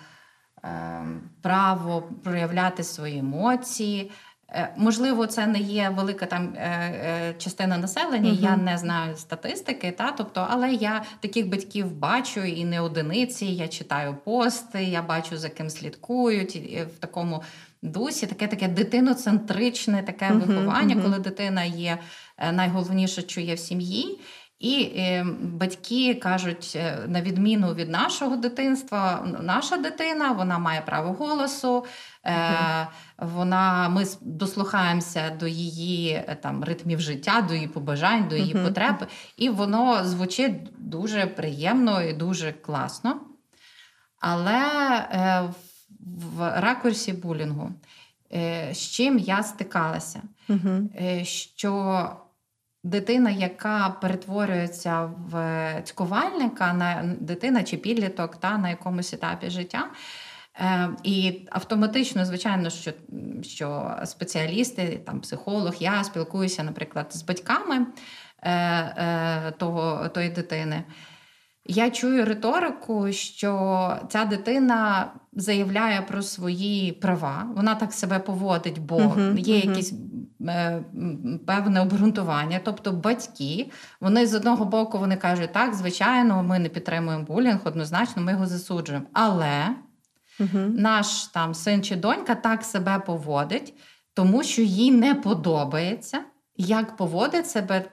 е, право проявляти свої емоції. Е, можливо, це не є велика там е, частина населення, uh я не знаю статистики, та тобто, але я таких батьків бачу і не одиниці. Я читаю пости, я бачу за ким слідкують в такому дусі, таке таке дитиноцентричне таке uh-huh, виховання, uh-huh. коли дитина є е, найголовніше, що є в сім'ї. І е, батьки кажуть, е, на відміну від нашого дитинства, наша дитина вона має право голосу, е, вона, ми дослухаємося до її там ритмів життя, до її побажань, до її uh-huh. потреб, і воно звучить дуже приємно і дуже класно. Але е, в ракурсі булінгу, е, з чим я стикалася, uh-huh. що дитина, яка перетворюється в цькувальника, на дитина чи підліток та на якомусь етапі життя. Е, І автоматично, звичайно, що що спеціалісти, там психолог, я спілкуюся, наприклад, з батьками е, е, того, тої дитини. Я чую риторику, що ця дитина заявляє про свої права, вона так себе поводить, бо uh-huh, є uh-huh. якісь е, певне обґрунтування. Тобто батьки, вони з одного боку вони кажуть, так, звичайно, ми не підтримуємо булінг, однозначно, ми його засуджуємо. Але uh-huh. наш там син чи донька так себе поводить, тому що їй не подобається, як поводить себе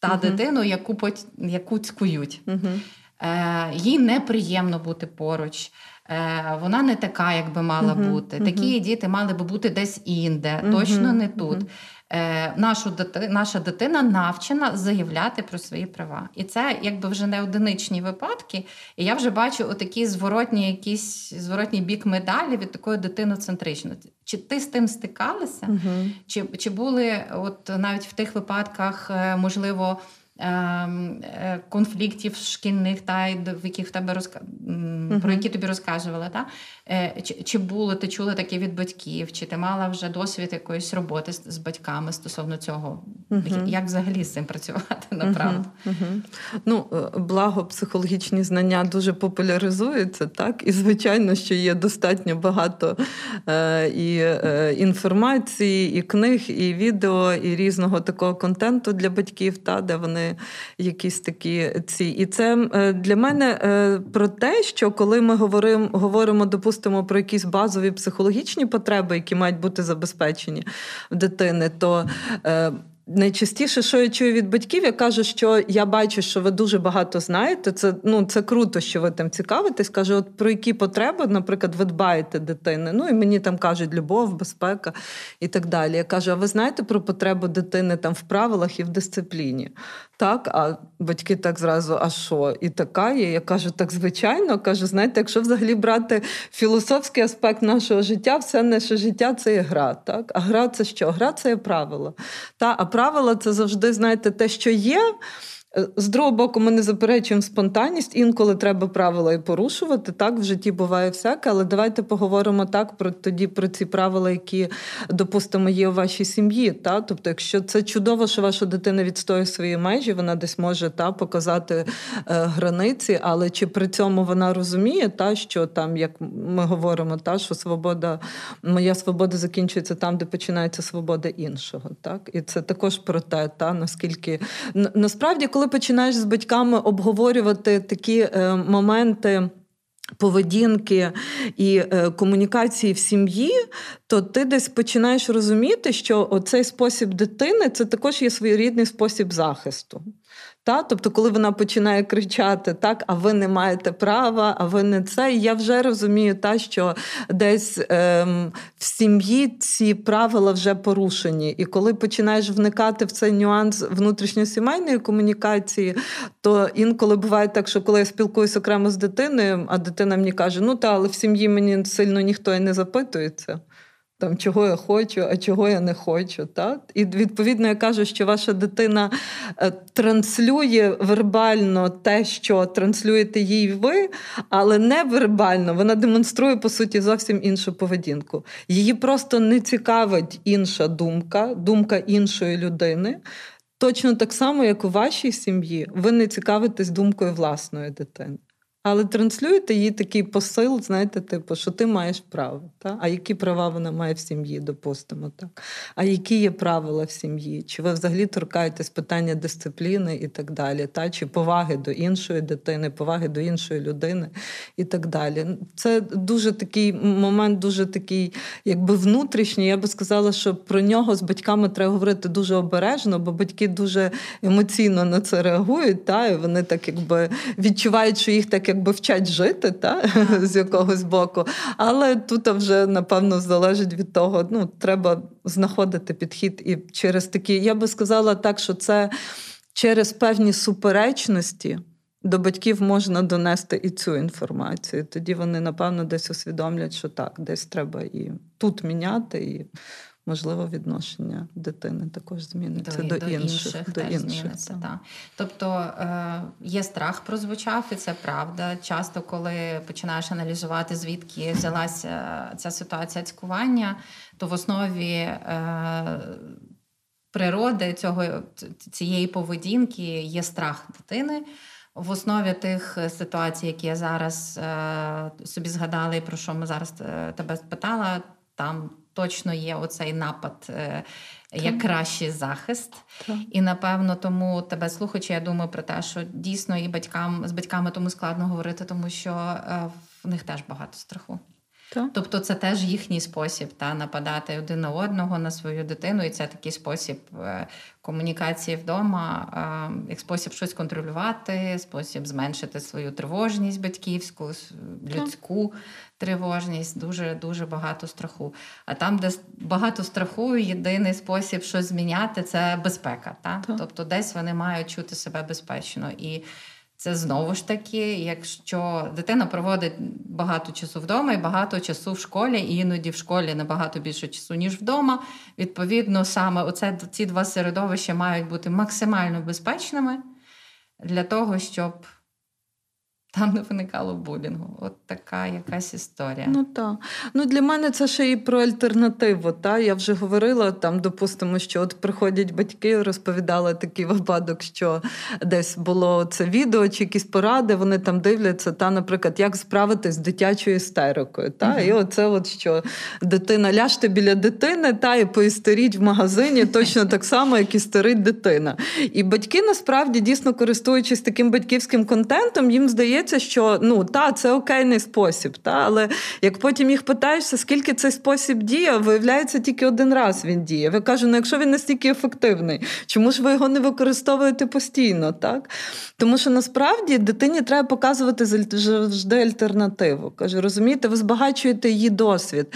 та uh-huh. дитину, яку яку цькують. Uh-huh. Е, Їй неприємно бути поруч. Е, Вона не така, як би мала uh-huh. бути. Такі діти мали би бути десь інде, точно не тут нашу дити, наша дитина навчена заявляти про свої права. І це якби вже не одиничні випадки. І я вже бачу отакі зворотні, якісь зворотній бік медалі від такої дитиноцентричності. Чи ти з тим стикалася? uh Чи, Чи були от навіть в тих випадках, е, можливо, Ем, е, конфліктів шкільних, та в яких в тебе розка... uh-huh. про які тобі розказували. Та? Е, чи, чи було ти чула таке від батьків, чи ти мала вже досвід якоїсь роботи з, з батьками стосовно цього? Uh-huh. Як взагалі з цим працювати направду? Uh-huh. Ну, е, благо психологічні знання дуже популяризуються, так? І звичайно, що є достатньо багато е, і е, інформації, і книг, і відео, і різного такого контенту для батьків, та, де вони якісь такі ці. І це е, для мене е, про те, що коли ми говоримо, говоримо, допустимо, про якісь базові психологічні потреби, які мають бути забезпечені в дитини, то е, Найчастіше, що я чую від батьків, я кажу, що я бачу, що ви дуже багато знаєте. Це ну це круто, що ви там цікавитесь. Кажу, от про які потреби, наприклад, ви дбаєте дитини. Ну і мені там кажуть любов, безпека і так далі. Я кажу: а ви знаєте про потребу дитини там в правилах і в дисципліні? Так, а батьки так зразу, а що? І така є. Я кажу, так звичайно. Кажу, знаєте, якщо взагалі брати філософський аспект нашого життя, все наше життя це є гра. Так? А гра це що? Гра це є правила. Та, А правила це завжди, знаєте, те, що є. Е, з другого боку, ми не заперечуємо спонтанність, інколи треба правила і порушувати. Так, в житті буває всяке, але давайте поговоримо так про тоді про ці правила, які, допустимо, є у вашій сім'ї. Та? Тобто, якщо це чудово, що ваша дитина відстоює свої межі, вона десь може та, показати е, границі, але чи при цьому вона розуміє, та, що там, як ми говоримо, та, що свобода, моя свобода закінчується там, де починається свобода іншого. Так? І це також про те, та, наскільки насправді, коли коли починаєш з батьками обговорювати такі е, моменти. Поведінки і е, комунікації в сім'ї, то ти десь починаєш розуміти, що оцей спосіб дитини це також є своєрідний спосіб захисту. Та? Тобто, коли вона починає кричати, так, а ви не маєте права, а ви не це. І я вже розумію, та, що десь ем, в сім'ї ці правила вже порушені. І коли починаєш вникати в цей нюанс внутрішньосімейної комунікації, то інколи буває так, що коли я спілкуюся окремо з дитиною, а дитина мені каже, ну та, але в сім'ї мені сильно ніхто і не запитується там, чого я хочу, а чого я не хочу. Так? І відповідно я кажу, що ваша дитина е, транслює вербально те, що транслюєте їй ви, але не вербально. Вона демонструє, по суті, зовсім іншу поведінку. Її просто не цікавить інша думка, думка іншої людини. Точно так само, як у вашій сім'ї, ви не цікавитесь думкою власної дитини. Але транслюєте їй такий посил, знаєте, типу, що ти маєш право. Та? А які права вона має в сім'ї, допустимо, так? А які є правила в сім'ї? Чи ви взагалі торкаєтесь питання дисципліни і так далі? Та? Чи поваги до іншої дитини, поваги до іншої людини і так далі? Це дуже такий момент, дуже такий, якби внутрішній. Я би сказала, що про нього з батьками треба говорити дуже обережно, бо батьки дуже емоційно на це реагують, та? і вони так якби відчувають, що їх так якби вчать жити, та? [laughs] з якогось боку. Але тут вже, напевно, залежить від того, ну, треба знаходити підхід і через такі, я би сказала так, що це через певні суперечності. До батьків можна донести і цю інформацію. Тоді вони, напевно, десь усвідомлять, що так, десь треба і тут міняти, і можливо, відношення дитини також зміниться до, до інших. інших до інших зміниться. Так. Тобто е, є страх прозвучав, і це правда. Часто, коли починаєш аналізувати, звідки взялася ця ситуація цькування, то в основі е, природи цього цієї поведінки є страх дитини. В основі тих ситуацій, які я зараз е, собі згадала, і про що ми зараз е, тебе спитала, там точно є оцей напад е, як кращий захист. Так. І напевно тому тебе слухаючи, я думаю про те, що дійсно і батькам з батьками тому складно говорити, тому що е, в них теж багато страху. Так. Тобто це теж їхній спосіб та нападати один на одного на свою дитину, і це такий спосіб е, комунікації вдома, е, як спосіб щось контролювати, спосіб зменшити свою тривожність батьківську, людську так. тривожність, дуже дуже багато страху. А там, де багато страху, єдиний спосіб щось зміняти це безпека. Та? Так. Тобто, десь вони мають чути себе безпечно і. Це знову ж таки, якщо дитина проводить багато часу вдома і багато часу в школі, і іноді в школі набагато більше часу, ніж вдома. Відповідно, саме оце, ці два середовища мають бути максимально безпечними для того, щоб там не виникало булінгу. От така якась історія. Ну так. Ну для мене це ще і про альтернативу. Та? Я вже говорила там, допустимо, що от приходять батьки, розповідали такий випадок, що десь було це відео чи якісь поради, вони там дивляться, та, наприклад, як справитись з дитячою істерикою. Та? uh І оце, от що дитина ляжте біля дитини та і поістеріть в магазині точно так само, як істерить дитина. І батьки насправді дійсно користуючись таким батьківським контентом, їм здається здається, що ну та це окейний спосіб. Та, Але як потім їх питаєшся, скільки цей спосіб діє, виявляється, тільки один раз він діє. Ви кажете, ну якщо він настільки ефективний, чому ж ви його не використовуєте постійно? так? Тому що насправді дитині треба показувати завжди альтернативу. Каже, розумієте, ви збагачуєте її досвід.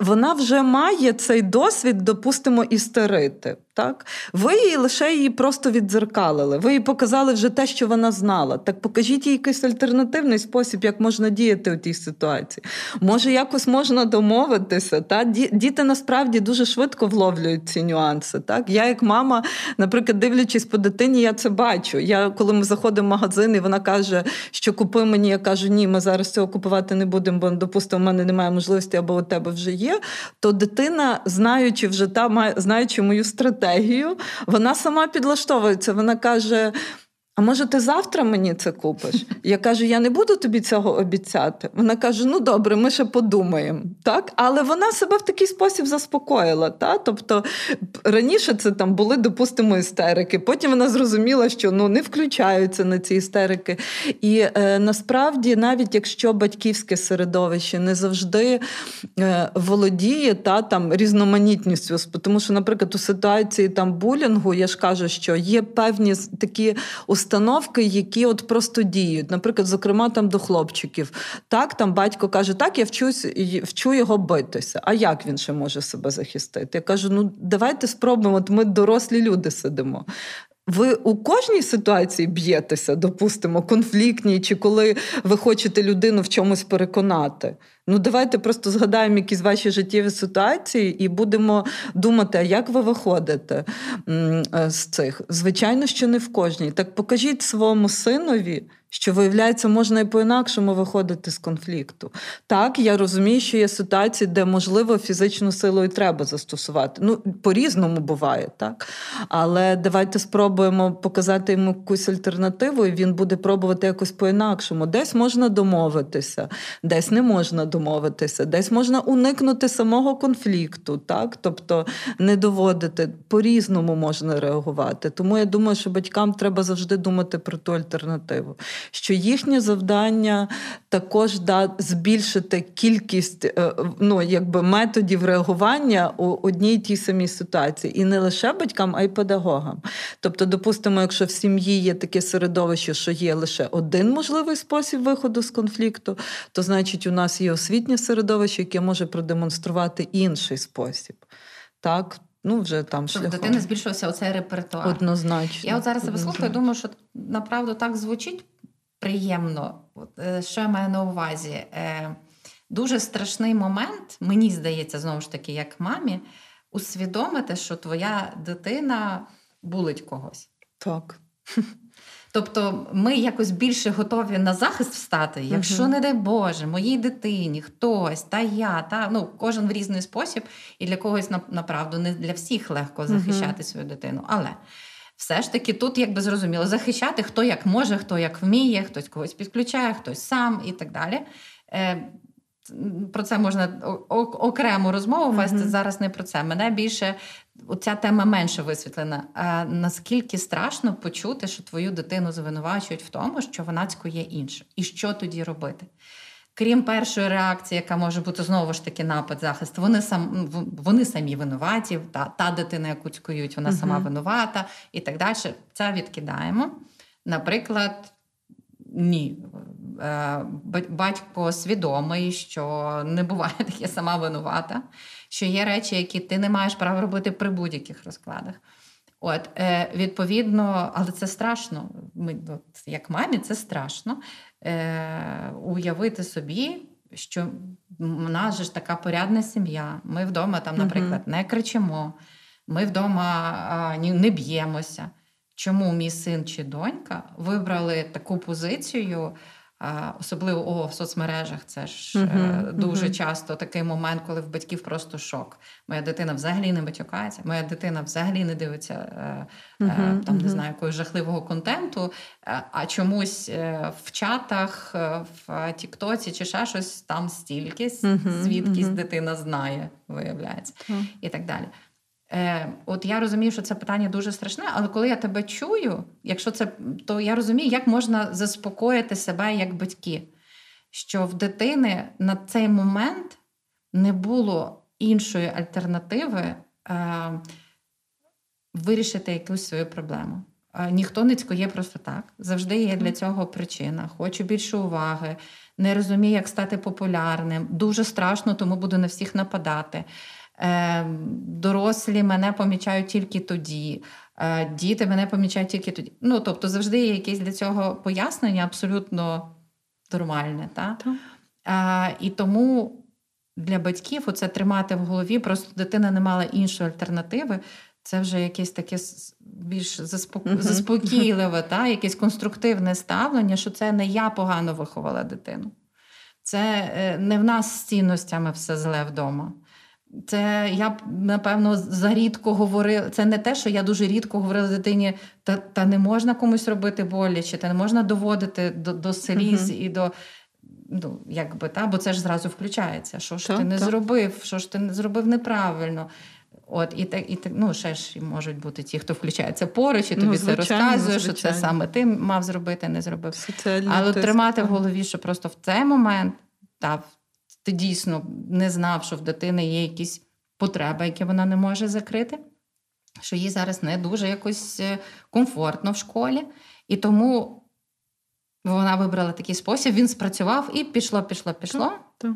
Вона вже має цей досвід, допустимо, істерити. Так? Ви її лише її просто віддзеркалили. Ви їй показали вже те, що вона знала. Так покажіть їй якийсь альтернативний спосіб, як можна діяти у тій ситуації. Може, якось можна домовитися. Та? Діти насправді дуже швидко вловлюють ці нюанси. Так? Я, як мама, наприклад, дивлячись по дитині, я це бачу. Я, Коли ми заходимо в магазин, і вона каже, що купи мені, я кажу, ні, ми зараз цього купувати не будемо, бо, допустимо, в мене немає можливості або у тебе вже є. То дитина, знаючи вже та, знаючи мою стратегію, стратегію, вона сама підлаштовується. Вона каже: а може, ти завтра мені це купиш? Я кажу, я не буду тобі цього обіцяти. Вона каже: Ну добре, ми ще подумаємо. Так? Але вона себе в такий спосіб заспокоїла. Так? Тобто раніше це там були, допустимо, істерики. Потім вона зрозуміла, що ну не включаються на ці істерики. І е, насправді, навіть якщо батьківське середовище не завжди е, володіє та там різноманітністю, тому що, наприклад, у ситуації там булінгу я ж кажу, що є певні такі установки, які от просто діють. Наприклад, зокрема, там до хлопчиків. Так, там батько каже, так, я вчусь, вчу його битися. А як він ще може себе захистити? Я кажу: ну давайте спробуємо. От ми дорослі люди сидимо. Ви у кожній ситуації б'єтеся, допустимо, конфліктній, чи коли ви хочете людину в чомусь переконати. Ну, давайте просто згадаємо якісь ваші життєві ситуації і будемо думати, а як ви виходите е, з цих. Звичайно, що не в кожній. Так покажіть своєму синові, що, виявляється, можна і по-інакшому виходити з конфлікту. Так, я розумію, що є ситуації, де, можливо, фізичну силу і треба застосувати. Ну, по-різному буває, так? Але давайте спробуємо показати йому якусь альтернативу, і він буде пробувати якось по-інакшому. Десь можна домовитися, десь не можна домовитися, десь можна уникнути самого конфлікту, так? Тобто не доводити, по-різному можна реагувати. Тому я думаю, що батькам треба завжди думати про ту альтернативу що їхнє завдання також да, збільшити кількість е, ну, якби методів реагування у одній і тій самій ситуації. І не лише батькам, а й педагогам. Тобто, допустимо, якщо в сім'ї є таке середовище, що є лише один можливий спосіб виходу з конфлікту, то значить у нас є освітнє середовище, яке може продемонструвати інший спосіб. Так, Ну, вже там Щоб шляхом. дитини збільшився оцей репертуар. Однозначно. Я от зараз себе слухаю, думаю, що направду так звучить приємно. От, е, Що я маю на увазі? Е, Дуже страшний момент, мені здається, знову ж таки, як мамі, усвідомити, що твоя дитина булить когось. Так. Тобто ми якось більше готові на захист встати, якщо, uh-huh. не дай Боже, моїй дитині хтось, та я, та ну кожен в різний спосіб, і для когось направду не для всіх легко захищати uh-huh. свою дитину. Але все ж таки тут, якби зрозуміло, захищати хто як може, хто як вміє, хтось когось підключає, хтось сам і так далі. Е, про це можна окрему розмову вести. Mm-hmm. Зараз не про це. Мене більше ця тема менше висвітлена. А Наскільки страшно почути, що твою дитину звинувачують в тому, що вона цькує інше, і що тоді робити? Крім першої реакції, яка може бути знову ж таки напад, захист, вони сам вони самі винуваті, та та дитина, яку цькують, вона uh-huh. сама винувата і так далі. Це відкидаємо. Наприклад, ні. Е, батько свідомий, що не буває [laughs] таке сама винувата, що є речі, які ти не маєш права робити при будь-яких розкладах. От, е, Відповідно, але це страшно. Ми, от, Як мамі, це страшно е, уявити собі, що в нас же ж така порядна сім'я. Ми вдома, там, наприклад, не кричимо, ми вдома а, не б'ємося. Чому мій син чи донька вибрали таку позицію? Особливо о, в соцмережах це ж uh-huh, дуже uh-huh. часто такий момент, коли в батьків просто шок. Моя дитина взагалі не матюкається, моя дитина взагалі не дивиться uh-huh, там, не знаю, якогось жахливого контенту, а чомусь в чатах, в Тіктоці чи ще щось там стільки, звідкись дитина знає, виявляється, і так далі. Е, От я розумію, що це питання дуже страшне, але коли я тебе чую, якщо це, то я розумію, як можна заспокоїти себе як батьки, що в дитини на цей момент не було іншої альтернативи е, вирішити якусь свою проблему. Е, ніхто не цькує просто так. Завжди є для цього причина. Хочу більше уваги, не розумію, як стати популярним. Дуже страшно, тому буду на всіх нападати. Е, дорослі мене помічають тільки тоді, е, діти мене помічають тільки тоді. Ну, тобто, завжди є якесь для цього пояснення абсолютно нормальне. Та? Так. Е, і тому для батьків оце тримати в голові, просто дитина не мала іншої альтернативи. Це вже якесь таке більш заспокійливе, та, якесь конструктивне ставлення, що це не я погано виховала дитину. Це не в нас з цінностями все зле вдома. Це я б напевно зарідко говорила. Це не те, що я дуже рідко говорила дитині, та та не можна комусь робити боляче, та не можна доводити до до сліз uh-huh. і до ну, якби та, бо це ж зразу включається. Що ж так, ти не так. зробив, що ж ти не зробив неправильно. От і так, і так, ну ще ж можуть бути ті, хто включається поруч, і тобі ну, звичайно, це розказує, звичайно. що це саме ти мав зробити, не зробив. Соціальний Але тиск. тримати в голові, що просто в цей момент та ти дійсно не знав, що в дитини є якісь потреби, які вона не може закрити, що їй зараз не дуже якось е, комфортно в школі. І тому вона вибрала такий спосіб, він спрацював і пішло, пішло, пішло. Так, так.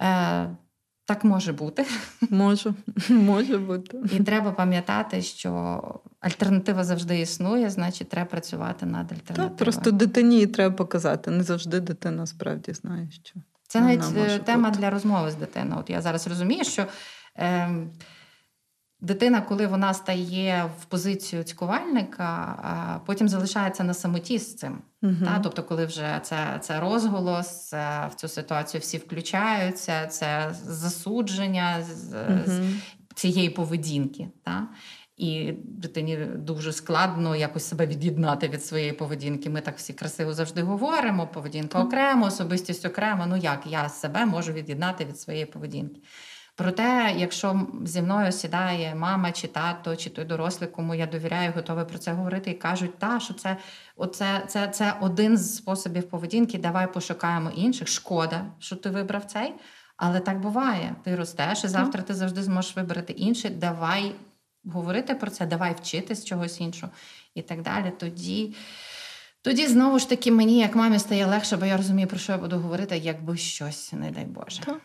Е, так може бути. Може, [laughs] може бути. І треба пам'ятати, що альтернатива завжди існує, значить, треба працювати над альтернативою. Так, Просто дитині треба показати. Не завжди дитина справді знає, що. Це навіть тема бути. для розмови з дитиною. От я зараз розумію, що. Е, Дитина, коли вона стає в позицію цькувальника, потім залишається на самоті з цим. uh Та? Тобто, коли вже це це розголос, це, в цю ситуацію всі включаються, це засудження з, uh з цієї поведінки. Та? І дитині дуже складно якось себе від'єднати від своєї поведінки. Ми так всі красиво завжди говоримо. Поведінка окремо, особистість окремо. Ну як я себе можу від'єднати від своєї поведінки? Проте, якщо зі мною сідає мама чи тато, чи той дорослий, кому я довіряю, готовий про це говорити, і кажуть, та що це оце, це, це один з способів поведінки. Давай пошукаємо інших. Шкода, що ти вибрав цей, але так буває. Ти ростеш, і завтра ти завжди зможеш вибрати інший. Давай говорити про це, давай вчитись чогось іншого і так далі. Тоді. Тоді знову ж таки мені, як мамі, стає легше, бо я розумію, про що я буду говорити, якби щось, не дай Боже. Так.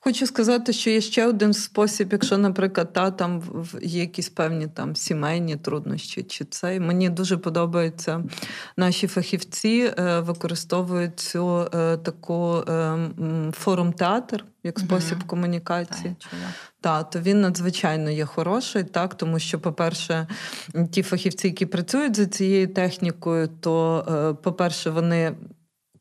Хочу сказати, що є ще один спосіб, якщо, наприклад, та там є якісь певні там сімейні труднощі, чи це мені дуже подобається. Наші фахівці е, використовують цю е, таку е, форум-театр як спосіб угу. комунікації. Так, то він надзвичайно є хороший, так тому що, по-перше, ті фахівці, які працюють за цією технікою, то, по-перше, вони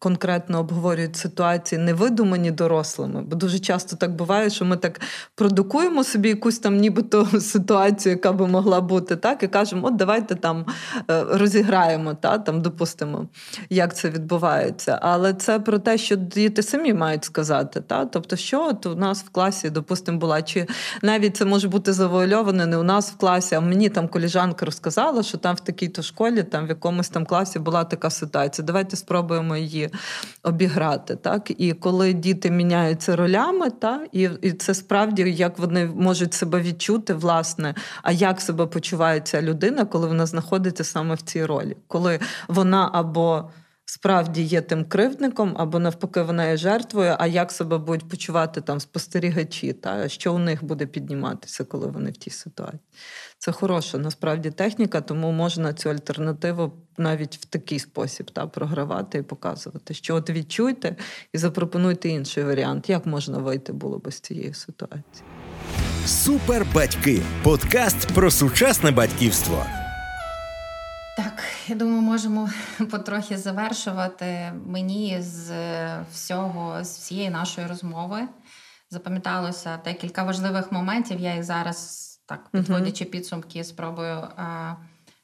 конкретно обговорюють ситуації, не видумані дорослими, бо дуже часто так буває, що ми так продукуємо собі якусь там нібито [laughs] ситуацію, яка би могла бути, так, і кажемо, от давайте там е, розіграємо, та, там допустимо, як це відбувається. Але це про те, що діти самі мають сказати. Та? Тобто, що от у нас в класі, допустимо, була, чи навіть це може бути завуальоване не у нас в класі, а мені там коліжанка розказала, що там в такій-то школі, там в якомусь там класі була така ситуація. Давайте спробуємо її обіграти. Так? І коли діти міняються ролями, та, І, і це справді як вони можуть себе відчути, власне, а як себе почуває ця людина, коли вона знаходиться саме в цій ролі, коли вона або справді є тим кривдником, або навпаки, вона є жертвою. А як себе будуть почувати там спостерігачі, та що у них буде підніматися, коли вони в тій ситуації? Це хороша насправді техніка, тому можна цю альтернативу навіть в такий спосіб та програвати і показувати, що от відчуйте і запропонуйте інший варіант, як можна вийти було би з цієї ситуації. Супер батьки подкаст про сучасне батьківство. Так, я думаю, можемо [laughs] потрохи завершувати. Мені з всього, з всієї нашої розмови запам'яталося декілька важливих моментів. Я їх зараз, так, підводячи підсумки, спробую а,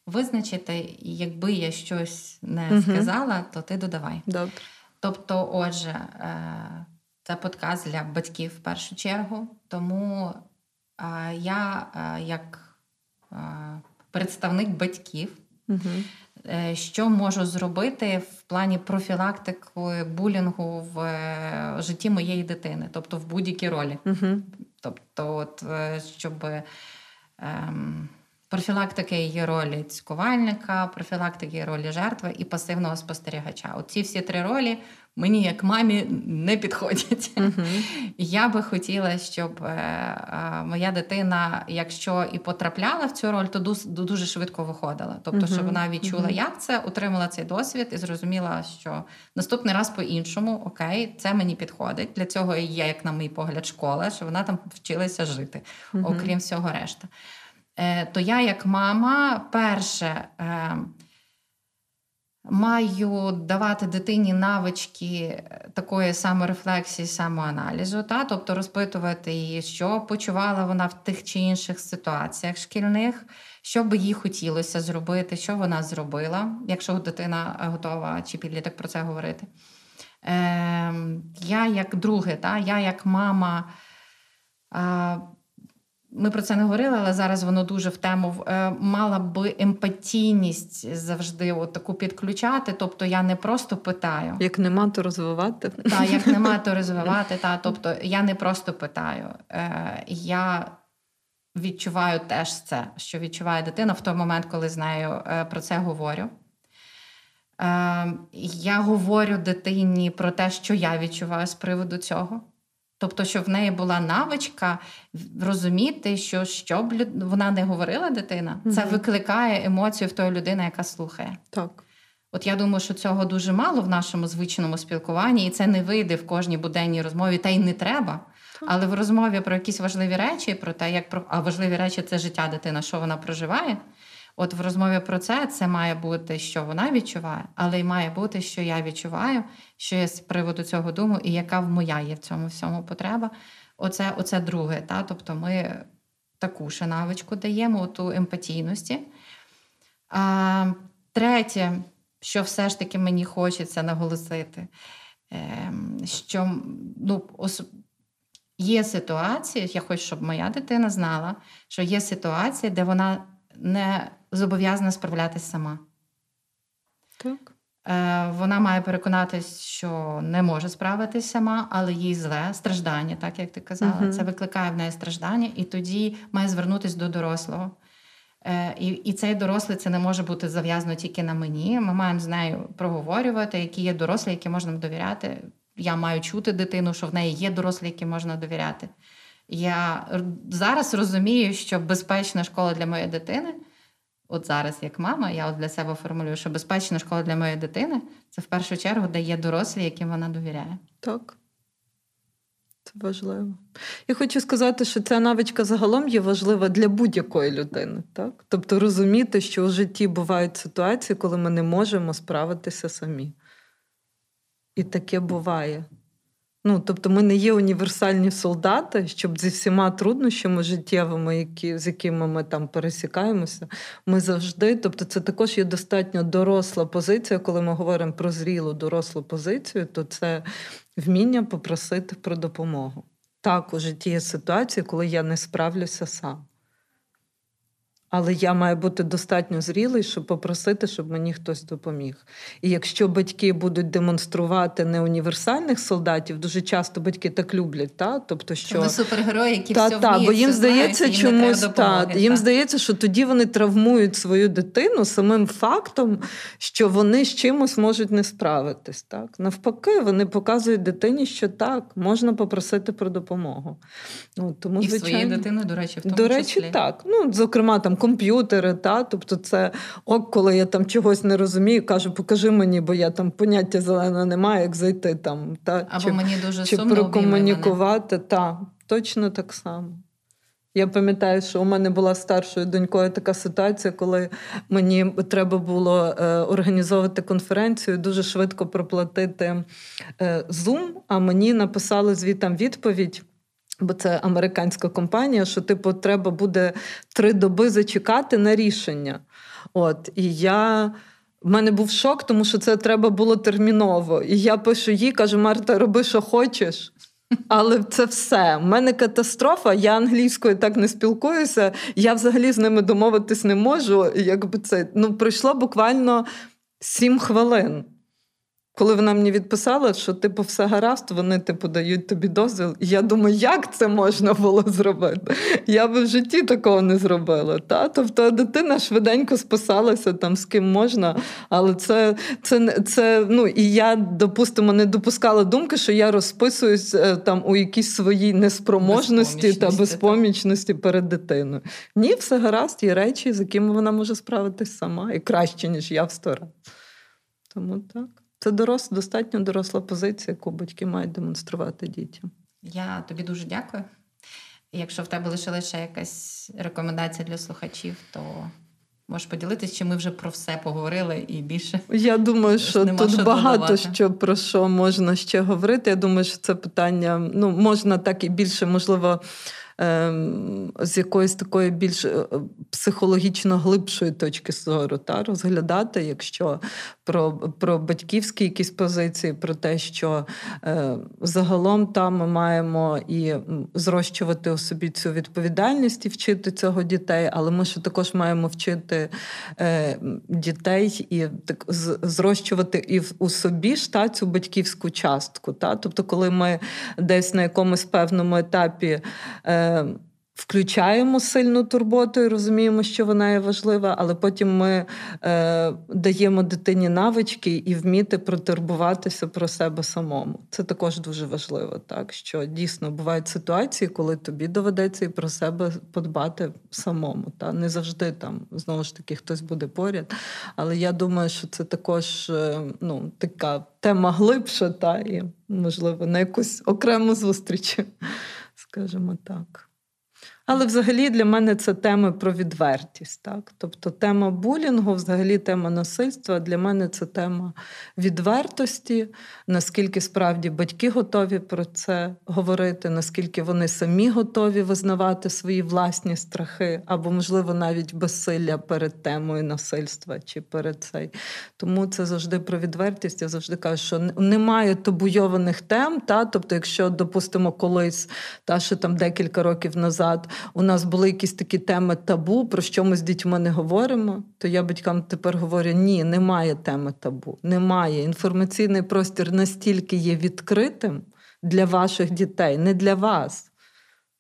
визначити. І якби я щось не сказала, то ти додавай. Добре. Тобто, отже, е, це подкаст для батьків в першу чергу. Тому я, е, як е, представник батьків. Угу. Що можу зробити в плані профілактики булінгу в е, житті моєї дитини, тобто в будь-якій ролі. Угу. Тобто, от, е, щоб ем, профілактики її ролі цькувальника, профілактики її ролі жертви і пасивного спостерігача. Оці всі три ролі мені, як мамі, не підходять. Uh-huh. Я би хотіла, щоб е, е, моя дитина, якщо і потрапляла в цю роль, то дуже швидко виходила. Тобто, щоб вона відчула, як це, отримала цей досвід і зрозуміла, що наступний раз по-іншому, окей, це мені підходить. Для цього і є, як на мій погляд, школа, що вона там вчилася жити, окрім всього решта. Е, то я, як мама, перше маю давати дитині навички такої саморефлексії, самоаналізу, та? тобто розпитувати її, що почувала вона в тих чи інших ситуаціях шкільних, що би їй хотілося зробити, що вона зробила, якщо дитина готова чи підліток про це говорити. Е, Я як друге, та? я як мама. Ми про це не говорили, але зараз воно дуже в тему е, мала би емпатійність завжди от таку підключати. Тобто я не просто питаю. Як нема, то розвивати. Так, як нема, то [laughs] розвивати. Та, Тобто я не просто питаю. Е, я відчуваю теж це, що відчуває дитина в той момент, коли з нею е, про це говорю. Я говорю дитині про те, що я відчуваю з приводу цього. Тобто, щоб в неї була навичка розуміти, що б люд... вона не говорила дитина, це викликає емоцію в тої людини, яка слухає. Так. От я думаю, що цього дуже мало в нашому звичному спілкуванні, і це не вийде в кожній буденній розмові, та й не треба. Але в розмові про якісь важливі речі, про те, як про а важливі речі це життя дитини, що вона проживає. От в розмові про це це має бути, що вона відчуває, але й має бути, що я відчуваю, що я з приводу цього думаю, і яка в моя є в цьому всьому потреба. Оце оце друге. Та? Тобто ми таку ще навичку даємо, ту емпатійності. А, Третє, що все ж таки мені хочеться наголосити, ем, що ну, є ситуації, я хочу, щоб моя дитина знала, що є ситуації, де вона не зобов'язана справлятися сама. Так. Е, Вона має переконатись, що не може справитись сама, але їй зле страждання, так як ти казала. uh Це викликає в неї страждання, і тоді має звернутися до дорослого. Е, І і цей дорослий це не може бути зав'язано тільки на мені. Ми маємо з нею проговорювати, які є дорослі, які можна довіряти. Я маю чути дитину, що в неї є дорослі, які можна довіряти. Я зараз розумію, що безпечна школа для моєї дитини, от зараз, як мама, я от для себе формулюю, що безпечна школа для моєї дитини це в першу чергу де є дорослі, яким вона довіряє. Так. Це важливо. Я хочу сказати, що ця навичка загалом є важлива для будь-якої людини. Так? Тобто розуміти, що у житті бувають ситуації, коли ми не можемо справитися самі. І таке буває. Ну, Тобто ми не є універсальні солдати, щоб зі всіма труднощами життєвими, які, з якими ми там пересікаємося, ми завжди, тобто це також є достатньо доросла позиція, коли ми говоримо про зрілу дорослу позицію, то це вміння попросити про допомогу. Так, у житті є ситуації, коли я не справлюся сам. Але я маю бути достатньо зрілий, щоб попросити, щоб мені хтось допоміг. І якщо батьки будуть демонструвати не універсальних солдатів, дуже часто батьки так люблять, та тобто що Ви супергерої, які та, все та, вміють, бо їм все здається, знають, чомусь їм, та, допомоги, їм здається, що тоді вони травмують свою дитину самим фактом, що вони з чимось можуть не справитись. Так навпаки, вони показують дитині, що так можна попросити про допомогу. Ну тому і звичайно, своєї дитини, до речі, в тому до речі, числі. так. Ну зокрема, там комп'ютери, та тобто, це ок, коли я там чогось не розумію, кажу, покажи мені, бо я там поняття зеленого немає, як зайти там та або чи, мені дуже чи сумно прокомунікувати. Та точно так само. Я пам'ятаю, що у мене була старшою донькою така ситуація, коли мені треба було е, організовувати конференцію, дуже швидко проплатити е, Zoom, а мені написали звітам відповідь. Бо це американська компанія, що типу треба буде три доби зачекати на рішення. От і я. В мене був шок, тому що це треба було терміново. І я пишу їй, кажу: Марта, роби, що хочеш. Але це все. У мене катастрофа. Я англійською так не спілкуюся. Я взагалі з ними домовитись не можу. Якби це ну пройшло буквально сім хвилин. Коли вона мені відписала, що типу все гаразд, вони типу дають тобі дозвіл. І я думаю, як це можна було зробити? Я би в житті такого не зробила. Та? Тобто дитина швиденько списалася там з ким можна, але це це, це ну і я, допустимо, не допускала думки, що я розписуюсь е, там у якійсь своїй неспроможності та безпомічності перед дитиною. Ні, все гаразд, є речі, з якими вона може справитись сама, і краще, ніж я в сто раз. Тому так. Це дорос, достатньо доросла позиція, яку батьки мають демонструвати дітям. Я тобі дуже дякую. Якщо в тебе лишилася ще якась рекомендація для слухачів, то можеш поділитися, чи ми вже про все поговорили і більше. Я думаю, що тут що багато додавати. що про що можна ще говорити. Я думаю, що це питання ну, можна так і більше, можливо. Ем, з якоїсь такої більш е, психологічно глибшої точки зору та розглядати, якщо про про батьківські якісь позиції, про те, що е, загалом там ми маємо і зрощувати у собі цю відповідальність і вчити цього дітей, але ми ще також маємо вчити е, дітей і так зрощувати і в, у собі ж та цю батьківську частку. Та? Тобто, коли ми десь на якомусь певному етапі. Е, включаємо сильну турботу і розуміємо, що вона є важлива, але потім ми е, даємо дитині навички і вміти протурбуватися про себе самому. Це також дуже важливо, так що дійсно бувають ситуації, коли тобі доведеться і про себе подбати самому. Та не завжди там знову ж таки хтось буде поряд. Але я думаю, що це також е, ну, така тема глибша, та і можливо на якусь окрему зустріч, скажімо так. Але взагалі для мене це тема про відвертість. Так? Тобто тема булінгу, взагалі тема насильства для мене це тема відвертості, наскільки справді батьки готові про це говорити, наскільки вони самі готові визнавати свої власні страхи, або, можливо, навіть безсилля перед темою насильства чи перед цей. Тому це завжди про відвертість. Я завжди кажу, що немає табуйованих тем. Та? Тобто, якщо, допустимо, колись, та що там декілька років назад у нас були якісь такі теми табу, про що ми з дітьми не говоримо, то я батькам тепер говорю: ні, немає теми табу, немає. Інформаційний простір настільки є відкритим для ваших дітей, не для вас.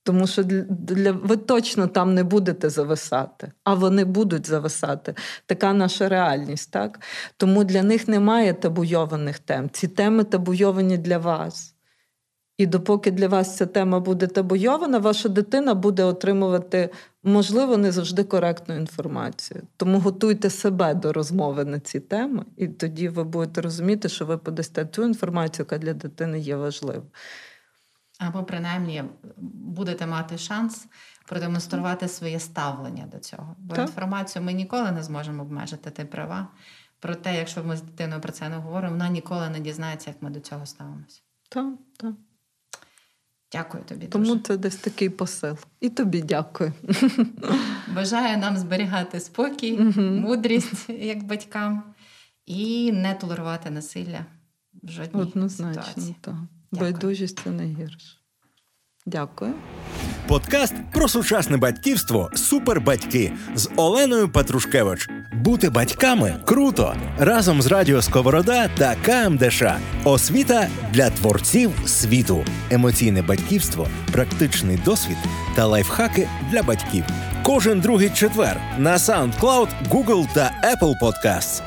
Тому що для ви точно там не будете зависати, а вони будуть зависати. Така наша реальність, так? Тому для них немає табуйованих тем. Ці теми табуйовані для вас. І допоки для вас ця тема буде табуйована, ваша дитина буде отримувати, можливо, не завжди коректну інформацію. Тому готуйте себе до розмови на ці теми, і тоді ви будете розуміти, що ви подасте ту інформацію, яка для дитини є важлива. Або, принаймні, будете мати шанс продемонструвати своє ставлення до цього. Бо так. інформацію ми ніколи не зможемо обмежити ти права. Проте, якщо ми з дитиною про це не говоримо, вона ніколи не дізнається, як ми до цього ставимося. Так, так. Дякую тобі. Тому дуже. це десь такий посил. І тобі дякую. [laughs] Бажаю нам зберігати спокій, мудрість як батькам і не толерувати насилля в жодній Однозначно, ситуації. так. Байдужість це найгірше. Дякую. Подкаст про сучасне батьківство Супербатьки з Оленою Петрушкевич. Бути батьками круто разом з Радіо Сковорода та КМДШ. Освіта для творців світу, емоційне батьківство, практичний досвід та лайфхаки для батьків. Кожен другий четвер на SoundCloud, Google та Apple Podcasts.